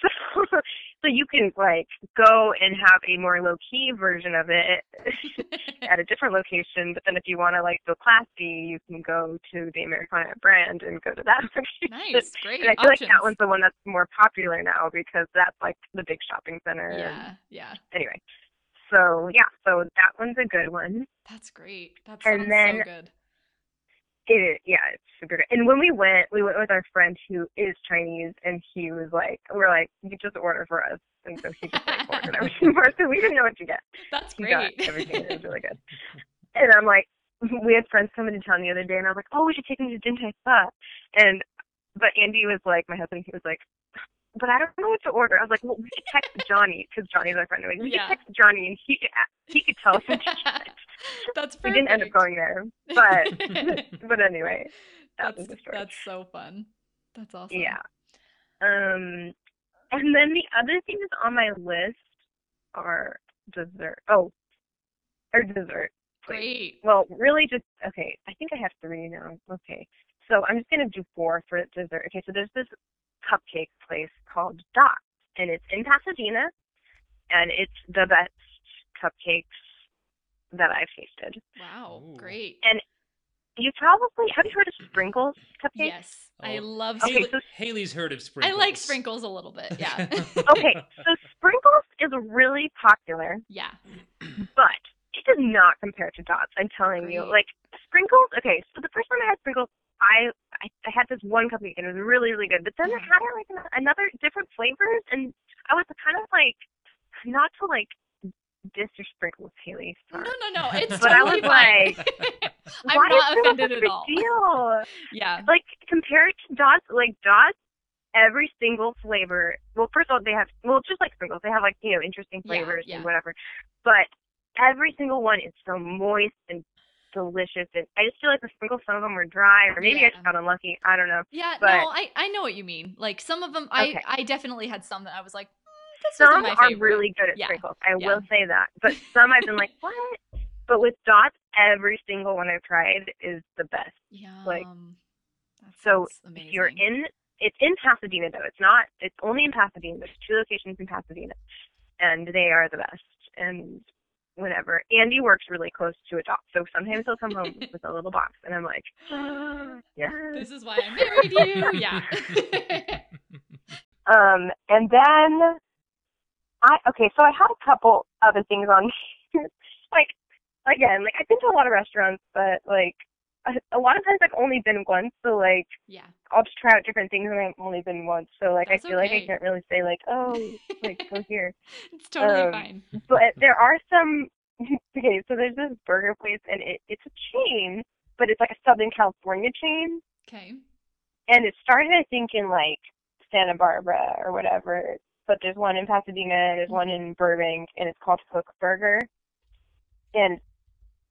so so you can like go and have a more low key version of it at a different location. But then if you want to like go classy, you can go to the Americana brand and go to that location. nice. Great. And I feel like that one's the one that's more popular now because that's like the big shopping center. and- Yeah. Yeah. Anyway, so yeah, so that one's a good one. That's great. That And sounds then- so good. It yeah, it's super good. And when we went, we went with our friend who is Chinese, and he was like, we're like, you just order for us, and so he just like ordered everything for us, so we didn't know what to get. That's He great. got everything. It was really good. And I'm like, we had friends come into town the other day, and I was like, oh, we should take them to Din Tai Fung. And but Andy was like, my husband, he was like, but I don't know what to order. I was like, well, we could text Johnny because Johnny's our friend. Like, we Yeah. could text Johnny, and he could he could tell us what to That's We didn't end up going there, but but anyway, that that's was the story. that's so fun. That's awesome. Yeah. Um, and then the other things on my list are dessert. Oh, or dessert. please. Great. Well, really just okay. I think I have three now. Okay, so I'm just gonna do four for dessert. Okay, so there's this cupcake place called Dot, and it's in Pasadena, and it's the best cupcakes that I've tasted. Wow. Ooh. Great. And you probably have you heard of Sprinkles cupcakes? Yes. I Oh. love Okay, Sprinkles. so Haley's heard of sprinkles. I like sprinkles a little bit. Yeah. okay, so Sprinkles is really popular. yeah. but it does not compare to dots. I'm telling you, like sprinkles. Okay, so the first time I had sprinkles, I, I I had this one cupcake and it was really really good. But then I had like another different flavors, and I was kind of like, not to like diss your sprinkles, Haley. No, Sorry. no, no. It's But I totally was fine. I'm Why not is offended a at big all. Deal? Yeah. Like compared to dots, like dots. Every single flavor. Well, first of all, they have well, just like sprinkles, they have like you know interesting flavors yeah. and whatever. But every single one is so moist and delicious. And I just feel like the sprinkles, some of them were dry, or maybe I just Yeah. got unlucky. I don't know. Yeah, But- no, I, I know what you mean. Like some of them, I, Okay. I definitely had some that I was like, Some are favorite. really good at Yeah, sprinkles. I yeah. will say that. But some I've been like, what? But with dots, every single one I've tried is the best. Yum. like- So amazing. If you're in, it's in Pasadena though. It's not. It's only in Pasadena. There's two locations in Pasadena, and they are the best. And whenever Andy works really close to a dot, so sometimes he'll come home with a little box, and I'm like, yes. This is why I married you. Yeah. Um, and then I okay, so I had a couple other things on here. like again, like I've been to a lot of restaurants, but like a, a lot of times I've only been once, so like yeah. I'll just try out different things and I've only been once. So like That's I feel like I can't really say like, oh, like go here. It's totally Um, fine. But there are some okay, so there's this burger place and it, it's a chain, but it's like a Southern California chain. Okay. and it started I think in like Santa Barbara or whatever. But there's one in Pasadena, there's one in Burbank, and it's called Hook Burger. And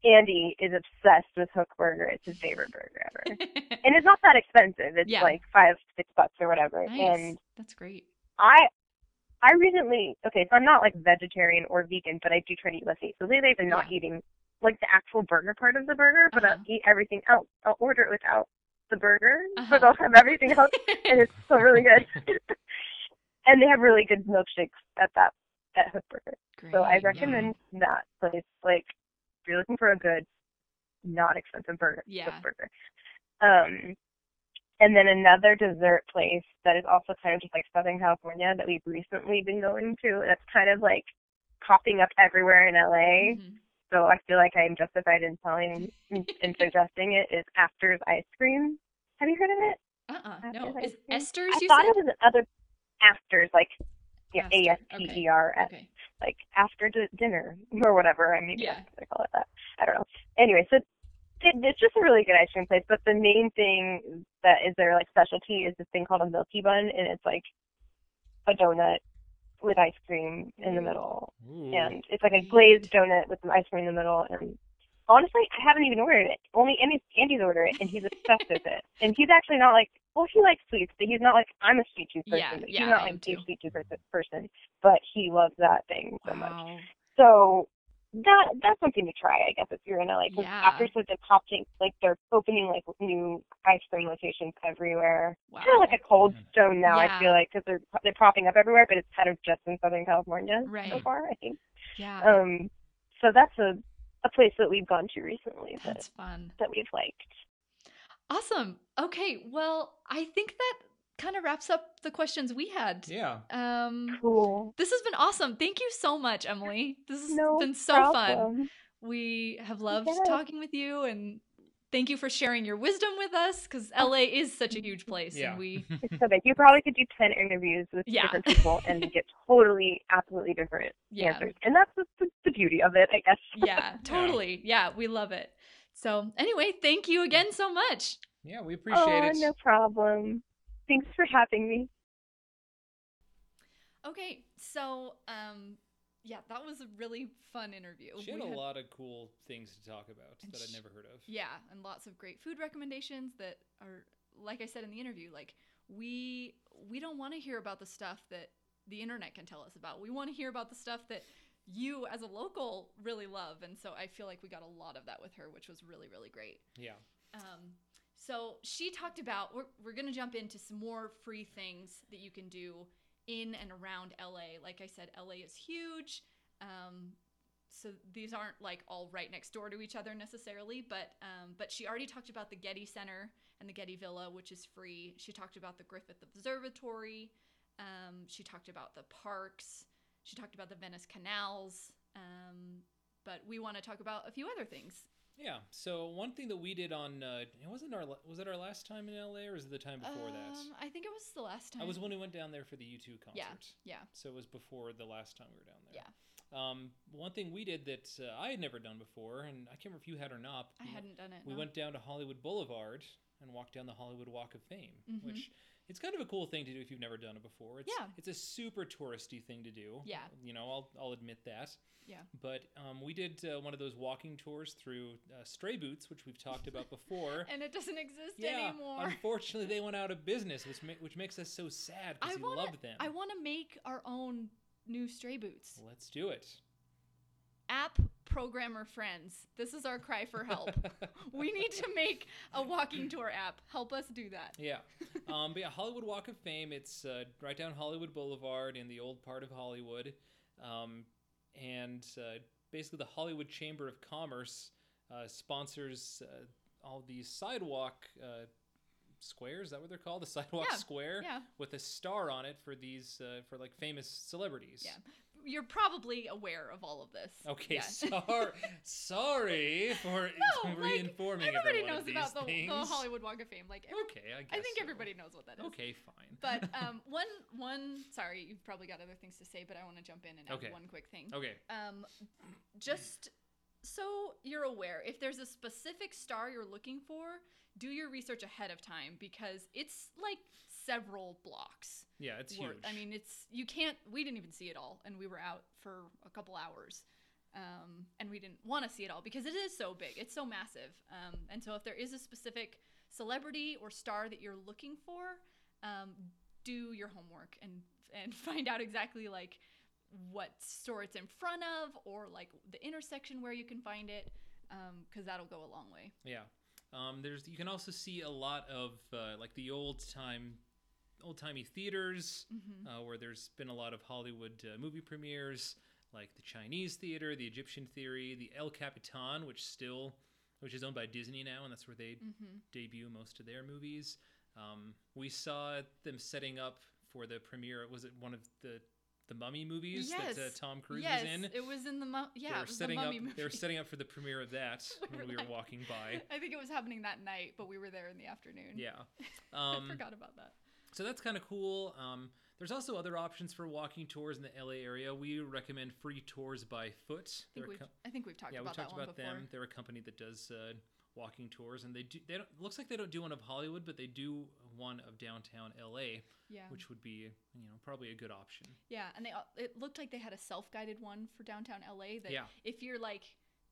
Andy is obsessed with Hook Burger. It's his favorite burger ever. and it's not that expensive. It's Yeah. like five, six bucks or whatever. nice. And That's great. I I recently okay, so I'm not like vegetarian or vegan, but I do try to eat less meat. So lately I've been not Yeah. eating like the actual burger part of the burger, but Uh-huh. I'll eat everything else. I'll order it without the burger, Uh-huh. but I'll have everything else, and it's still really good. and they have really good milkshakes at that at Hook Burger. Great. So I yeah. recommend that place. Like, if you're looking for a good, not expensive burger, Yeah. burger. Um, and then another dessert place that is also kind of just like Southern California that we've recently been going to. That's kind of like popping up everywhere in LA. Mhm. So I feel like I'm justified in telling in suggesting it. Is After's Ice Cream. Have you heard of it? Uh-uh. No. Is Esther's I you thought said? it was other Afters, like yeah, A S Aster, T okay. E R S Okay. like after d- dinner or whatever. I mean, Yeah. yeah, they call it that. I don't know. Anyway, so it's just a really good ice cream place. But the main thing that is their like specialty is this thing called a milky bun, and it's like a donut with ice cream in the middle, Ooh. and it's like a glazed donut with some ice cream in the middle. And honestly, I haven't even ordered it. Only Andy, Andy's ordered it, and he's obsessed with it. And he's actually not like. Well, he likes sweets, but he's not like I'm a sweet tooth person. Yeah, but yeah, he's not I like a big sweet tooth person- person, but he loves that thing so much. So that that's something to try, I guess, if you're in LA. Because Yeah. after such a popping, like they're opening like new ice cream locations everywhere. Wow. Kind of like a Cold Stone now, Yeah. I feel like, because they're they're popping up everywhere, but it's kind of just in Southern California so far, I think. Yeah. Um, so that's a a place that we've gone to recently that That's fun. that we've liked. Awesome. Okay. Well, I think that kind of wraps up the questions we had. Yeah. Um, Cool. this has been awesome. Thank you so much, Emily. This has No been so fun. We have loved Yes. talking with you and thank you for sharing your wisdom with us because LA is such a huge place Yeah. and we It's so big. You probably could do ten interviews with Yeah. different people and get totally, absolutely different Yeah. answers, and that's the, the, the beauty of it, I guess. yeah, totally. Yeah, we love it. So, anyway, thank you again so much. Yeah, we appreciate oh, it. no problem. Thanks for having me. Okay, so um yeah, that was a really fun interview. She had We a had- lot of cool things to talk about And that sh- I'd never heard of. Yeah, and lots of great food recommendations that are like I said in the interview, like we we don't want to hear about the stuff that the internet can tell us about. We want to hear about the stuff that you as a local really love. And so I feel like we got a lot of that with her, which was really really great. Yeah. Um, so she talked about we're, we're going to jump into some more free things that you can do in and around LA. Like I said, LA is huge. Um, so these aren't like all right next door to each other necessarily, but um, but she already talked about the Getty Center and the Getty Villa, which is free. She talked about the Griffith Observatory. Um, she talked about the parks. She talked about the Venice canals. Um, but we want to talk about a few other things. Yeah. So one thing that we did on uh, it wasn't our was it our last time in LA or was it the time before that? Um, I think it was the last time. I was when we went down there for the U2 concert. Yeah, yeah. So it was before the last time we were down there. Yeah. Um, one thing we did that uh, I had never done before, and I can't remember if you had or not. I we- hadn't done it. We no. went down to Hollywood Boulevard and walked down the Hollywood Walk of Fame, Mhm. which it's kind of a cool thing to do if you've never done it before. It's, Yeah. It's a super touristy thing to do. Yeah. You know, I'll, I'll admit that. Yeah. But um, we did uh, one of those walking tours through uh, Strayboots, which we've talked about before. And it doesn't exist yeah. anymore. Unfortunately, they went out of business, which ma- which makes us so sad because we wanna, loved them. I want to make our own new stray boots. Let's do it. App programmer friends, this is our cry for help. we need to make a walking tour app. Help us do that. Yeah. Um, but yeah, Hollywood Walk of Fame. It's uh, right down Hollywood Boulevard in the old part of Hollywood. Um, and uh, basically, the Hollywood Chamber of Commerce uh, sponsors uh, all these sidewalk uh, squares. Is that what they're called? The sidewalk Yeah, square yeah. with a star on it for these uh, for like famous celebrities. Yeah. You're probably aware of all of this. Okay, Yeah. sorry, sorry for No, like, everybody knows about the, the Hollywood Walk of Fame. Like, every- Okay, I guess. I think so. everybody knows what that is. Okay, fine. But um, one, one. Sorry, you've probably got other things to say, but I want to jump in and add Okay. one quick thing. okay. Um, just so you're aware, if there's a specific star you're looking for, do your research ahead of time because it's like several blocks. Yeah, it's worth. huge. I mean, it's you can't. We didn't even see it all, and we were out for a couple hours, um, and we didn't want to see it all because it is so big. It's so massive, um, and so if there is a specific celebrity or star that you're looking for, um, do your homework and and find out exactly like what store it's in front of or like the intersection where you can find it because that'll go a long way Yeah. Um, there's you can also see a lot of uh, like the old time, old timey theaters Mhm. uh, where there's been a lot of Hollywood uh, movie premieres. like the Chinese theater, the Egyptian theater, the El Capitan, which still, which is owned by Disney now, and that's where they Mm-hmm. debut most of their movies. Um, we saw them setting up for the premiere. Was it one of the the Mummy movies yes. that uh, Tom Cruise yes, was in? it was in the mu- yeah, they it were was setting the up. mummy movie. They were setting up for the premiere of that We when we were walking by. I think it was happening that night, but we were there in the afternoon. Yeah. I Um, forgot about that. So that's kind of cool. Um, there's also other options for walking tours in the LA area. We recommend free tours by foot. I think, we've, co- I think we've talked yeah, we about talked that one about them. They're a company that does uh, walking tours, and they do. They don't. Looks like they don't do one of Hollywood, but they do one of downtown LA, Yeah, which would be you know probably a good option. yeah, and they it looked like they had a self-guided one for downtown LA. That Yeah. if you're like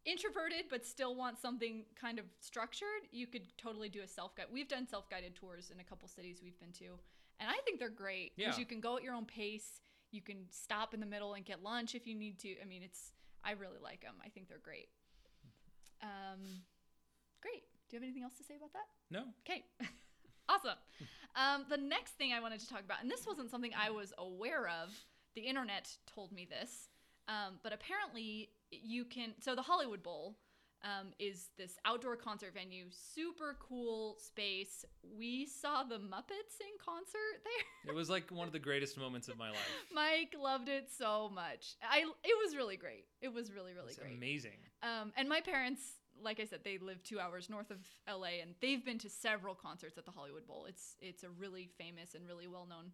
introverted but still want something kind of structured, you could totally do a self-guide. We've done self-guided tours in a couple cities we've been to, and I think they're great because Yeah. you can go at your own pace. You can stop in the middle and get lunch if you need to. I mean, it's I really like them. I think they're great. Um, great. Do you have anything else to say about that? No, Okay. awesome. Um, the next thing I wanted to talk about, and this wasn't something I was aware of, the internet told me this, um, but apparently you can. So the Hollywood Bowl um, is this outdoor concert venue, super cool space. We saw the Muppets in concert there. it was like one of the greatest moments of my life. Mike loved it so much. I it was really great. It was really really It's great. amazing. Um, and my parents, like I said, they live two hours north of LA, and they've been to several concerts at the Hollywood Bowl. It's it's a really famous and really well known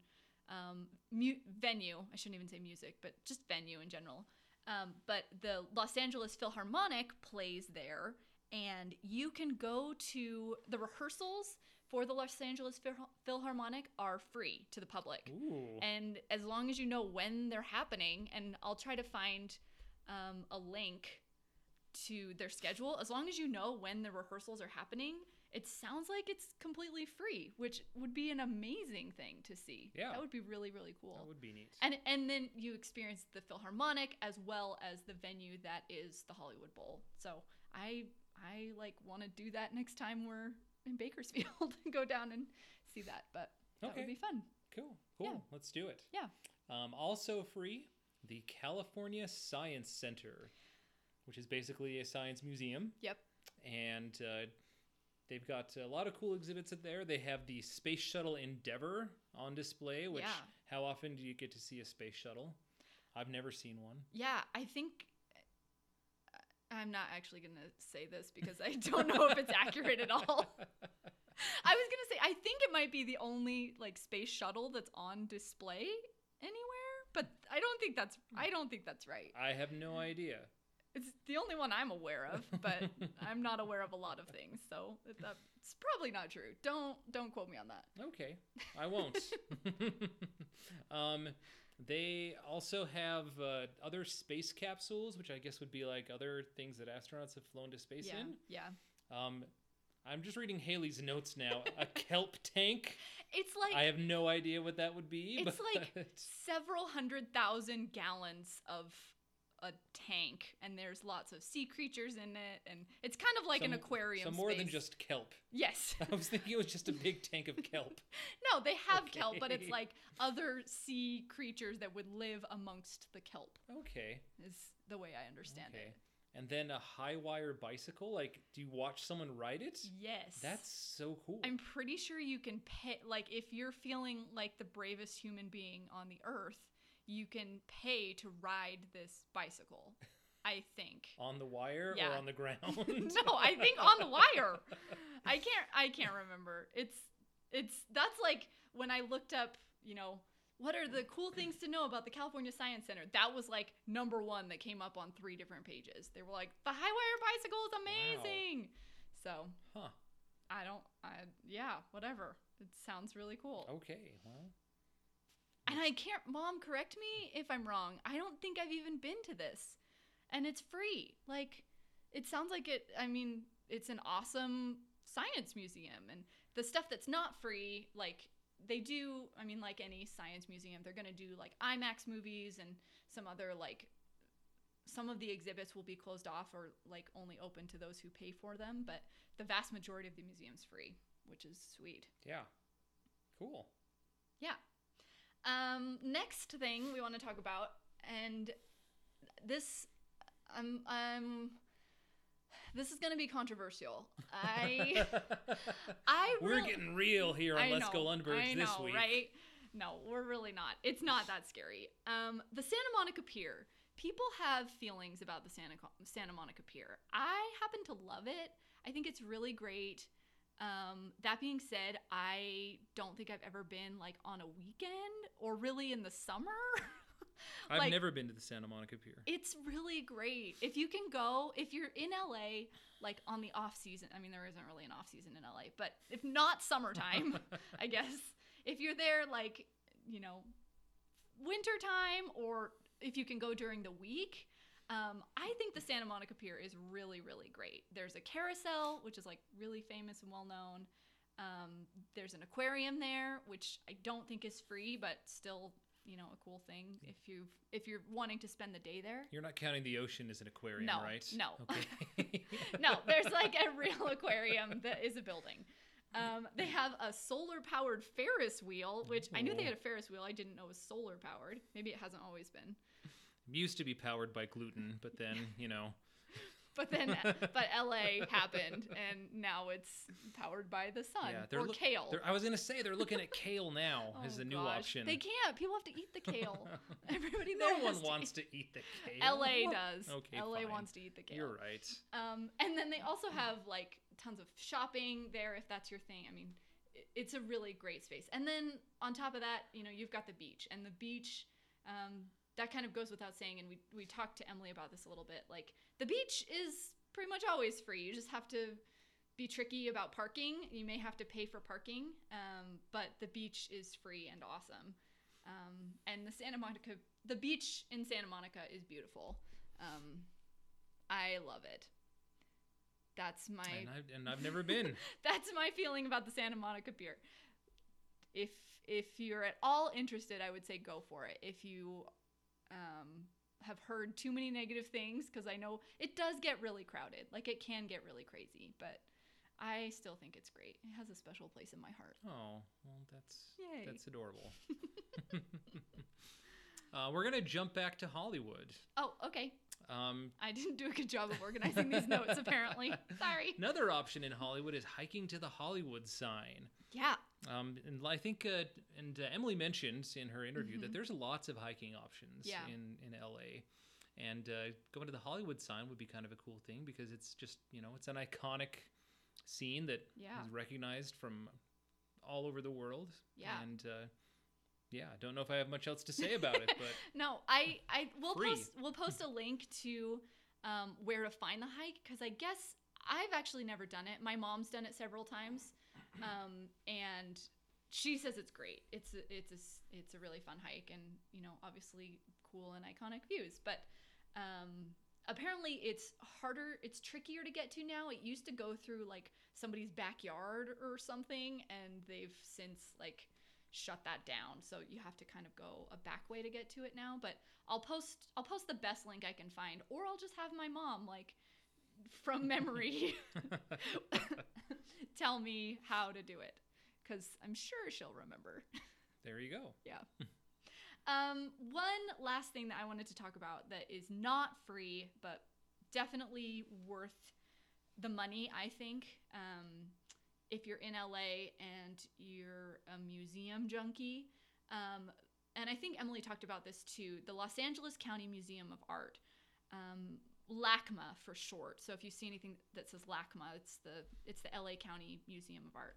um, mu- venue. I shouldn't even say music, but just venue in general. Um, but the Los Angeles Philharmonic plays there, and you can go to the rehearsals for the Los Angeles Philharmonic are free to the public Ooh. and as long as you know when they're happening and i'll try to find um, a link to their schedule as long as you know when the rehearsals are happening it sounds like it's completely free which would be an amazing thing to see Yeah. that would be really really cool that would be neat. and and then you experience the philharmonic as well as the venue that is the hollywood bowl so i i like want to do that next time we're in bakersfield and go down and see that but that Okay. would be fun Cool. Cool. Yeah. Let's do it. Yeah. Um, also free, the California Science Center, which is basically a science museum, yep and uh, they've got a lot of cool exhibits at there. They have the Space Shuttle Endeavour on display. Which Yeah. how often do you get to see a space shuttle? I've never seen one. Yeah, I think uh, I'm not actually going to say this because I don't know if it's accurate at all. I was going to say I think it might be the only like space shuttle that's on display anywhere, but I don't think that's hmm. I don't think that's right. I have no idea. It's the only one I'm aware of, but I'm not aware of a lot of things, so that's probably not true. Don't don't quote me on that. Okay, I won't. um, they also have uh, other space capsules, which I guess would be like other things that astronauts have flown to space yeah. in. Yeah. Um, I'm just reading Haley's notes now. A kelp tank. It's like I have no idea what that would be. It's like several hundred thousand gallons of a tank, and there's lots of sea creatures in it, and it's kind of like an aquarium. So more than just kelp. yes. I was thinking it was just a big tank of kelp. no, they have kelp, but it's like other sea creatures that would live amongst the kelp. Okay. Is the way I understand Okay. it. And then a high wire bicycle. Like, do you watch someone ride it? Yes. That's so cool. I'm pretty sure you can pay like if you're feeling like the bravest human being on the earth, you can pay to ride this bicycle. I think. on the wire Yeah. or on the ground? no, I think on the wire. I can't I can't remember. It's it's that's like when I looked up, you know, what are the cool things to know about the California Science Center? That was like number 1 that came up on three different pages. They were like, "The high wire bicycle is amazing." So, Huh. I don't I yeah, whatever. It sounds really cool. Okay. Well, And I can't, mom, correct me if I'm wrong. I don't think I've even been to this. And it's free. Like, it sounds like it, I mean, it's an awesome science museum. And the stuff that's not free, like, they do, I mean, like any science museum, they're going to do like IMAX movies and some other, like, some of the exhibits will be closed off or like only open to those who pay for them. But the vast majority of the museum's free, which is sweet. yeah. Cool. Yeah. Um, next thing we want to talk about, and this, I'm, I'm. This is gonna be controversial. I, I. We're real- getting real here on Let's Go know, Lundbergs this know, week. right? No, we're really not. It's not that scary. Um, the Santa Monica Pier. People have feelings about the Santa Santa Monica Pier. I happen to love it. I think it's really great. Um, that being said, I don't think I've ever been like on a weekend or really in the summer. I've like- never been to the Santa Monica Pier. It's really great. If you can go, if you're in LA, like on the off season, I mean, there isn't really an off season in LA, but if not summertime, I guess, if you're there, like, you know, wintertime, or if you can go during the week, um, I think the Santa Monica Pier is really, really great. There's a carousel, which is like really famous and well known. Um, there's an aquarium there, which I don't think is free, but still, you know, a cool thing if you if you're wanting to spend the day there. You're not counting the ocean as an aquarium, No, right? no. Okay. no, there's like a real aquarium that is a building. Um, they have a solar powered Ferris wheel, which I knew they had a Ferris wheel. I didn't know it was solar powered. Maybe it hasn't always been. Used to be powered by gluten, but then, you know, But then, but LA happened, and now it's powered by the sun yeah, they're or look- kale. I was gonna say they're looking at kale now as Oh, the new gosh. option. They can't. People have to eat the kale. Everybody no one wants eat- to eat the kale. LA does. Okay, LA fine. wants to eat the kale. You're right. Um, and then they also have like tons of shopping there if that's your thing. I mean, it's a really great space. And then on top of that, you know, you've got the beach, and the beach. Um, that kind of goes without saying, and we we talked to Emily about this a little bit. Like the beach is pretty much always free. You just have to be tricky about parking. You may have to pay for parking, um, but the beach is free and awesome. Um, and the Santa Monica, the beach in Santa Monica is beautiful. Um, I love it. That's my And I've, and I've never been. that's my feeling about the Santa Monica Pier. If if you're at all interested, I would say go for it. If you um, have heard too many negative things, because I know it does get really crowded, like it can get really crazy, but I still think it's great. It has a special place in my heart. Oh, well, that's Yay. that's adorable. uh, we're gonna jump back to Hollywood. Oh, okay. Um, I didn't do a good job of organizing these notes, apparently. Sorry. another option in Hollywood is hiking to the Hollywood sign. Yeah. Um, and I think, uh, and uh, Emily mentioned in her interview that Mhm. there's lots of hiking options Yeah. in in LA, and uh, going to the Hollywood sign would be kind of a cool thing because it's just you know it's an iconic scene that is Yeah. recognized from all over the world. Yeah. and uh, yeah, I don't know if I have much else to say about it, but No, I I we'll post we'll post a link to um, where to find the hike because I guess I've actually never done it. My mom's done it several times, um, and she says it's great. It's a, it's a it's a really fun hike, and you know obviously cool and iconic views. But um, apparently it's harder, it's trickier to get to now. It used to go through like somebody's backyard or something, and they've since like shut that down so you have to kind of go a back way to get to it now but i'll post i'll post the best link i can find or i'll just have my mom like from memory tell me how to do it because i'm sure she'll remember there you go. Yeah. um, one last thing that i wanted to talk about that is not free but definitely worth the money i think um, if you're in LA and you're a museum junkie. Um, and I think Emily talked about this too. The Los Angeles County Museum of Art, um, LACMA for short. So if you see anything that says LACMA, it's the it's the LA County Museum of Art.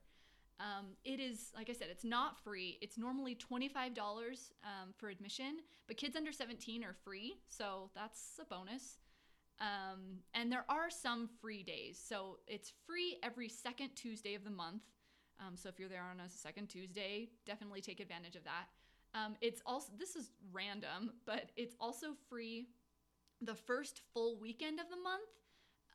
Um, it is like I said, it's not free. It's normally twenty five dollars um, for admission, but kids under seventeen are free, so that's a bonus. Um, and there are some free days. So it's free every second Tuesday of the month. Um, so if you're there on a second Tuesday, definitely take advantage of that. Um, it's also, this is random, but it's also free the first full weekend of the month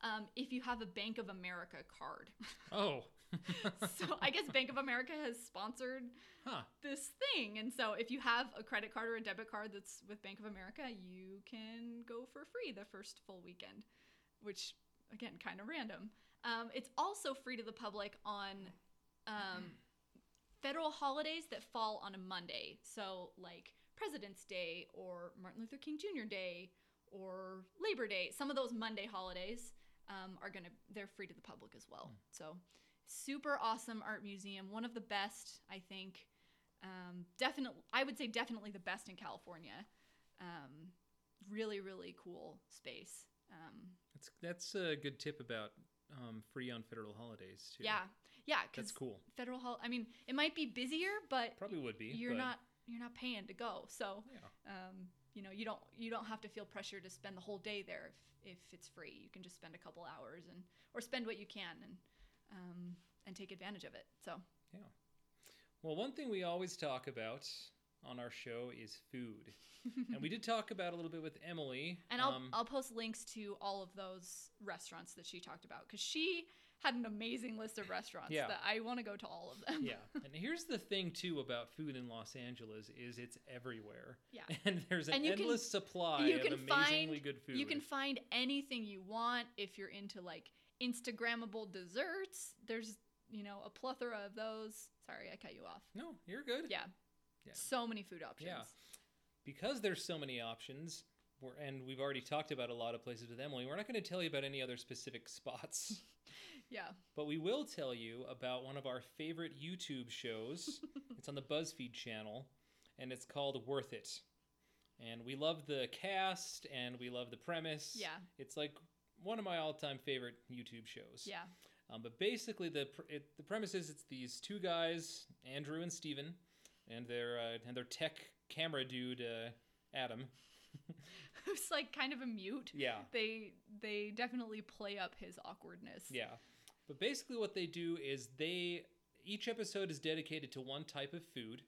um, if you have a Bank of America card. Oh, so I guess Bank of America has sponsored huh. this thing. And so if you have a credit card or a debit card that's with Bank of America, you can go for free the first full weekend, which again, kind of random. Um, it's also free to the public on um, federal holidays that fall on a Monday. So like President's Day or Martin Luther King Jr. Day or Labor Day. Some of those Monday holidays um, are gonna they're free to the public as well. So super awesome art museum, one of the best I think. Um, definitely, I would say definitely the best in California. Um, really, really cool space. Um, That's that's a good tip about um, free on federal holidays too. yeah, yeah, that's cool. federal hol- I mean, it might be busier, but Probably would be. you're but- not you're not paying to go. So, Yeah. um, you know, you don't you don't have to feel pressure to spend the whole day there if, if it's free. You can just spend a couple hours and or spend what you can and um, and take advantage of it. So, Yeah. Well, one thing we always talk about on our show is food, and we did talk about a little bit with Emily. and I'll um, I'll post links to all of those restaurants that she talked about because she had an amazing list of restaurants Yeah. that I want to go to all of them. yeah, and here's the thing too about food in Los Angeles is it's everywhere. Yeah. and there's an And you can- endless supply you of can amazingly find good food. You can find anything you want if you're into like Instagrammable desserts. There's, you know, a plethora of those. Sorry, I cut you off. no, you're good. Yeah. Yeah. So many food options. Yeah. because there's so many options. We're, and we've already talked about a lot of places with Emily. We're not going to tell you about any other specific spots. Yeah. But we will tell you about one of our favorite YouTube shows. it's on the BuzzFeed channel, and it's called Worth It. And we love the cast, and we love the premise. Yeah. It's like one of my all-time favorite YouTube shows. Yeah. Um, but basically, the pr- it, the premise is it's these two guys, Andrew and Steven, and their uh, and their tech camera dude, uh, Adam. Who's like kind of a mute. Yeah. They they definitely play up his awkwardness. Yeah. But basically, what they do is they each episode is dedicated to one type of food,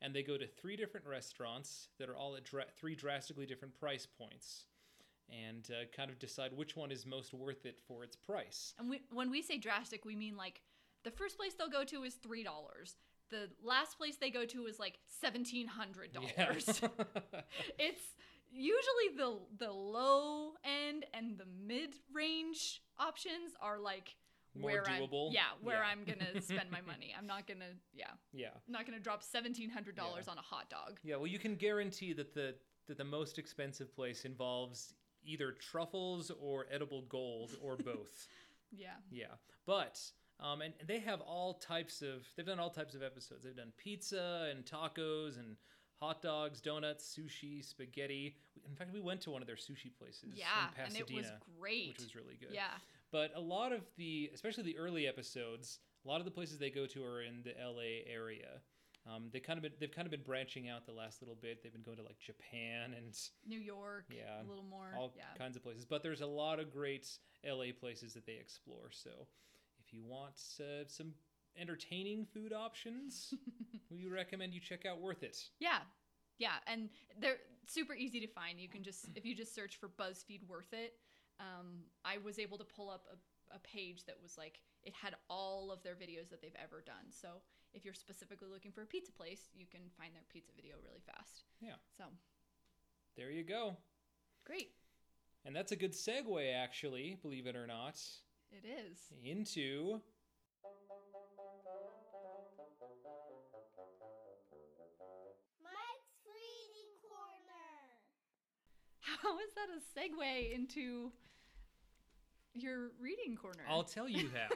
and they go to three different restaurants that are all at dra- three drastically different price points, and uh, kind of decide which one is most worth it for its price. And we, when we say drastic, we mean like the first place they'll go to is three dollars. The last place they go to is like seventeen hundred dollars. it's usually the the low end and the mid range options are like More where doable? I'm yeah where Yeah. I'm gonna spend my money. I'm not gonna yeah yeah. I'm not gonna drop seventeen hundred dollars Yeah. on a hot dog. Yeah. Well, you can guarantee that the that the most expensive place involves either truffles or edible gold or both. Yeah. Yeah, but um, and they have all types of. They've done all types of episodes. They've done pizza and tacos and hot dogs, donuts, sushi, spaghetti. In fact, we went to one of their sushi places. Yeah, in and Pasadena, it was great. which was really good. Yeah. But a lot of the, especially the early episodes, a lot of the places they go to are in the LA area. Um, they kind of been, they've kind of been branching out the last little bit. They've been going to like Japan and New York. Yeah, A little more. all yeah. kinds of places. But there's a lot of great LA places that they explore. So if you want uh, some entertaining food options, we recommend you check out Worth It. Yeah. Yeah, and they're super easy to find. You can just if you just search for BuzzFeed worth it. Um, I was able to pull up a, a page that was like it had all of their videos that they've ever done. So if you're specifically looking for a pizza place, you can find their pizza video really fast. Yeah. So There you go. great, And that's a good segue, actually, believe it or not, it is. into. Mike's Reading Corner. How is that a segue into your reading corner? I'll tell you how.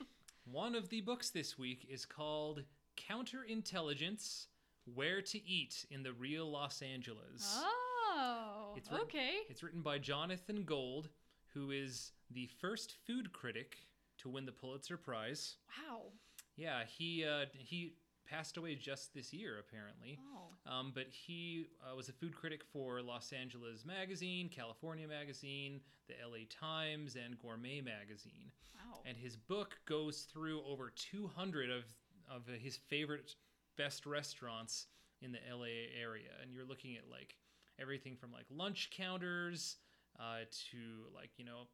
One of the books this week is called Counterintelligence Where to Eat in the Real Los Angeles. Oh, It's written- okay. It's written by Jonathan Gold, who is the first food critic to win the Pulitzer Prize. Wow. Yeah, he uh, he passed away just this year, apparently. Oh. Um, but he uh, was a food critic for Los Angeles Magazine, California Magazine, the LA Times, and Gourmet Magazine. Wow. And his book goes through over 200 of, of his favorite best restaurants in the LA area. And you're looking at like everything from like lunch counters uh, to like, you know,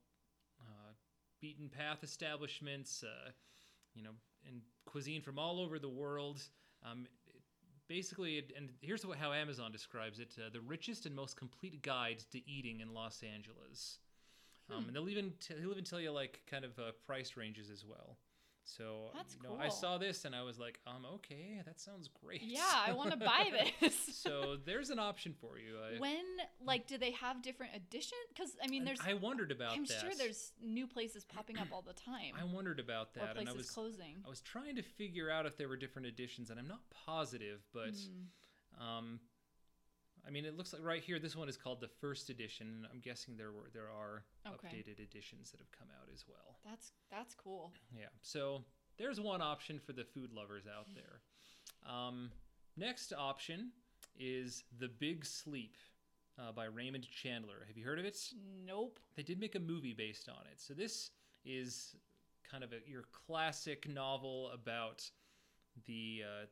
uh, beaten path establishments, uh, you know, and cuisine from all over the world. Um, basically, it- and here's what, how Amazon describes it: uh, the richest and most complete guide to eating in Los Angeles. Um, and they'll even t- he'll even tell you like kind of uh, price ranges as well. So That's you know, I saw this and I was like, um, okay, that sounds great. Yeah, I want to buy this. so there's an option for you. I, when like do they have different editions? Because I mean, there's I wondered about I'm that. sure there's new places popping up all the time. I wondered about or that, and I places was closing. I was trying to figure out if there were different editions, and I'm not positive, but Hmm. um, I mean, it looks like right here, this one is called the first edition. and I'm guessing there were there are Okay. updated editions that have come out as well. That's that's cool. Yeah. So there's one option for the food lovers out there. Um, next option is The Big Sleep uh, by Raymond Chandler. Have you heard of it? Nope. They did make a movie based on it. So this is kind of a, your classic novel about the uh,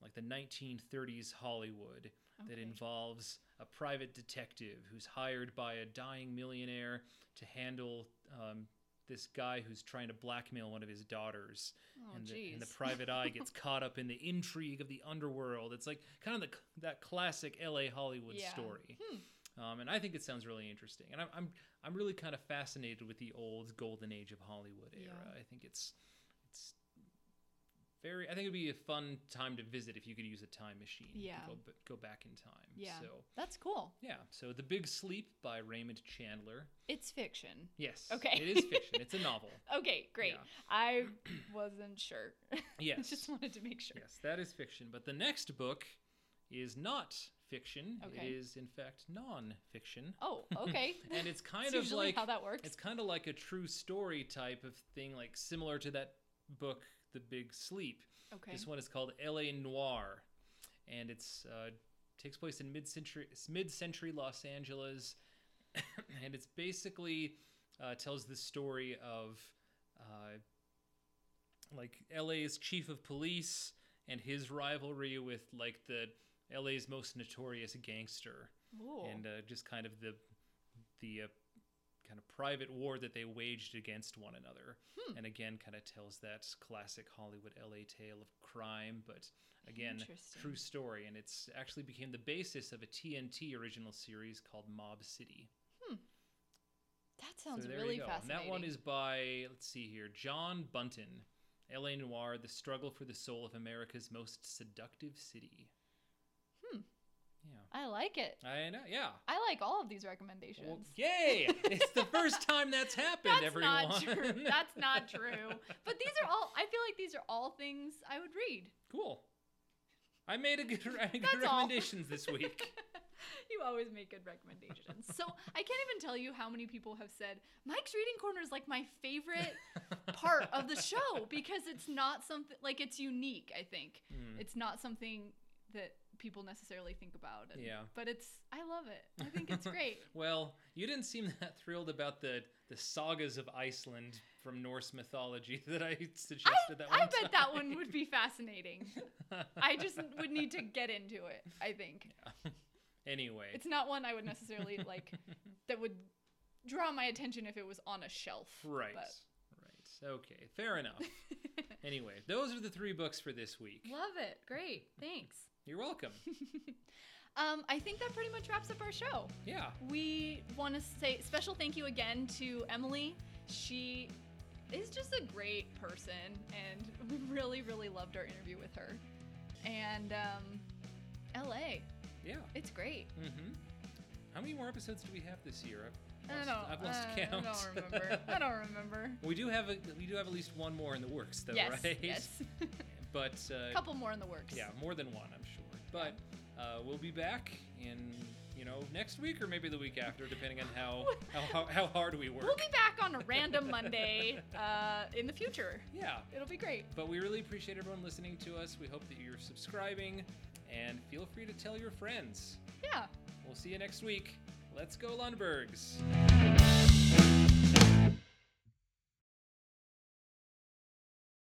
like the 1930s Hollywood that involves a private detective who's hired by a dying millionaire to handle um, this guy who's trying to blackmail one of his daughters. Oh, and, the, and the private eye gets caught up in the intrigue of the underworld. It's like kind of the, that classic LA Hollywood Yeah. story. Um, and I think it sounds really interesting. And I'm, I'm, I'm really kind of fascinated with the old golden age of Hollywood era. Yeah. I think it's very, I think it'd be a fun time to visit if you could use a time machine. Yeah. Go, go back in time. Yeah. So, That's cool. yeah. So The Big Sleep by Raymond Chandler. It's fiction. Yes. Okay. It is fiction. It's a novel. Okay, great. Yeah. I wasn't sure. Yes. Just wanted to make sure. Yes, that is fiction. But the next book is not fiction. Okay. It is, in fact, non-fiction. Oh, okay. and it's kind That's of like how that works. it's kind of like a true story type of thing, like similar to that book, The Big Sleep. okay. This one is called L.A. Noir, and it's uh, takes place in mid-century mid-century Los Angeles, and it's basically uh, tells the story of uh, like LA's chief of police and his rivalry with like the LA's most notorious gangster Ooh. and uh, just kind of the the uh, kind of private war that they waged against one another. Hmm. And again, kind of tells that classic Hollywood LA tale of crime, but again, true story. And it's actually became the basis of a TNT original series called Mob City. that sounds so really go. And that one is by let's see here, John Buntin. LA Noir: The Struggle for the Soul of America's Most Seductive City. Yeah. I like it. I know. Yeah. I like all of these recommendations. Well, yay! it's the first time that's happened, That's everyone. not true. That's not true. But these are all. I feel like these are all things I would read. cool. I made a good, I made good recommendations this week. you always make good recommendations. So I can't even tell you how many people have said Mike's reading corner is like my favorite part of the show because it's not something like it's unique. I think Hmm. it's not something that people necessarily think about. and- Yeah. but it's I love it. I think it's great. Well, you didn't seem that thrilled about the the sagas of Iceland from Norse mythology that I suggested that one I bet that one would be fascinating. I just would need to get into it. I think anyway, it's not one I would necessarily like that would draw my attention if it was on a shelf. right, but- right, okay, fair enough. anyway, those are the three books for this week. Love it. Great. Thanks. You're welcome. Um, I think that pretty much wraps up our show. Yeah. We want to say special thank you again to Emily. She is just a great person, and we really, really loved our interview with her. And um, LA, Yeah. it's great. Mm-hmm. How many more episodes do we have this year? I've I don't know. I've lost uh, count. I don't remember. I don't remember. we do have a we do have at least one more in the works though, yes, right? yes. But uh, a couple more in the works. yeah, more than one, I'm sure. But uh, we'll be back in you know next week or maybe the week after, depending on how how, how, how hard we work. We'll be back on a random Monday uh, in the future. yeah. It'll be great. But we really appreciate everyone listening to us. We hope that you're subscribing, and feel free to tell your friends. Yeah. We'll see you next week. Let's go, Lundbergs.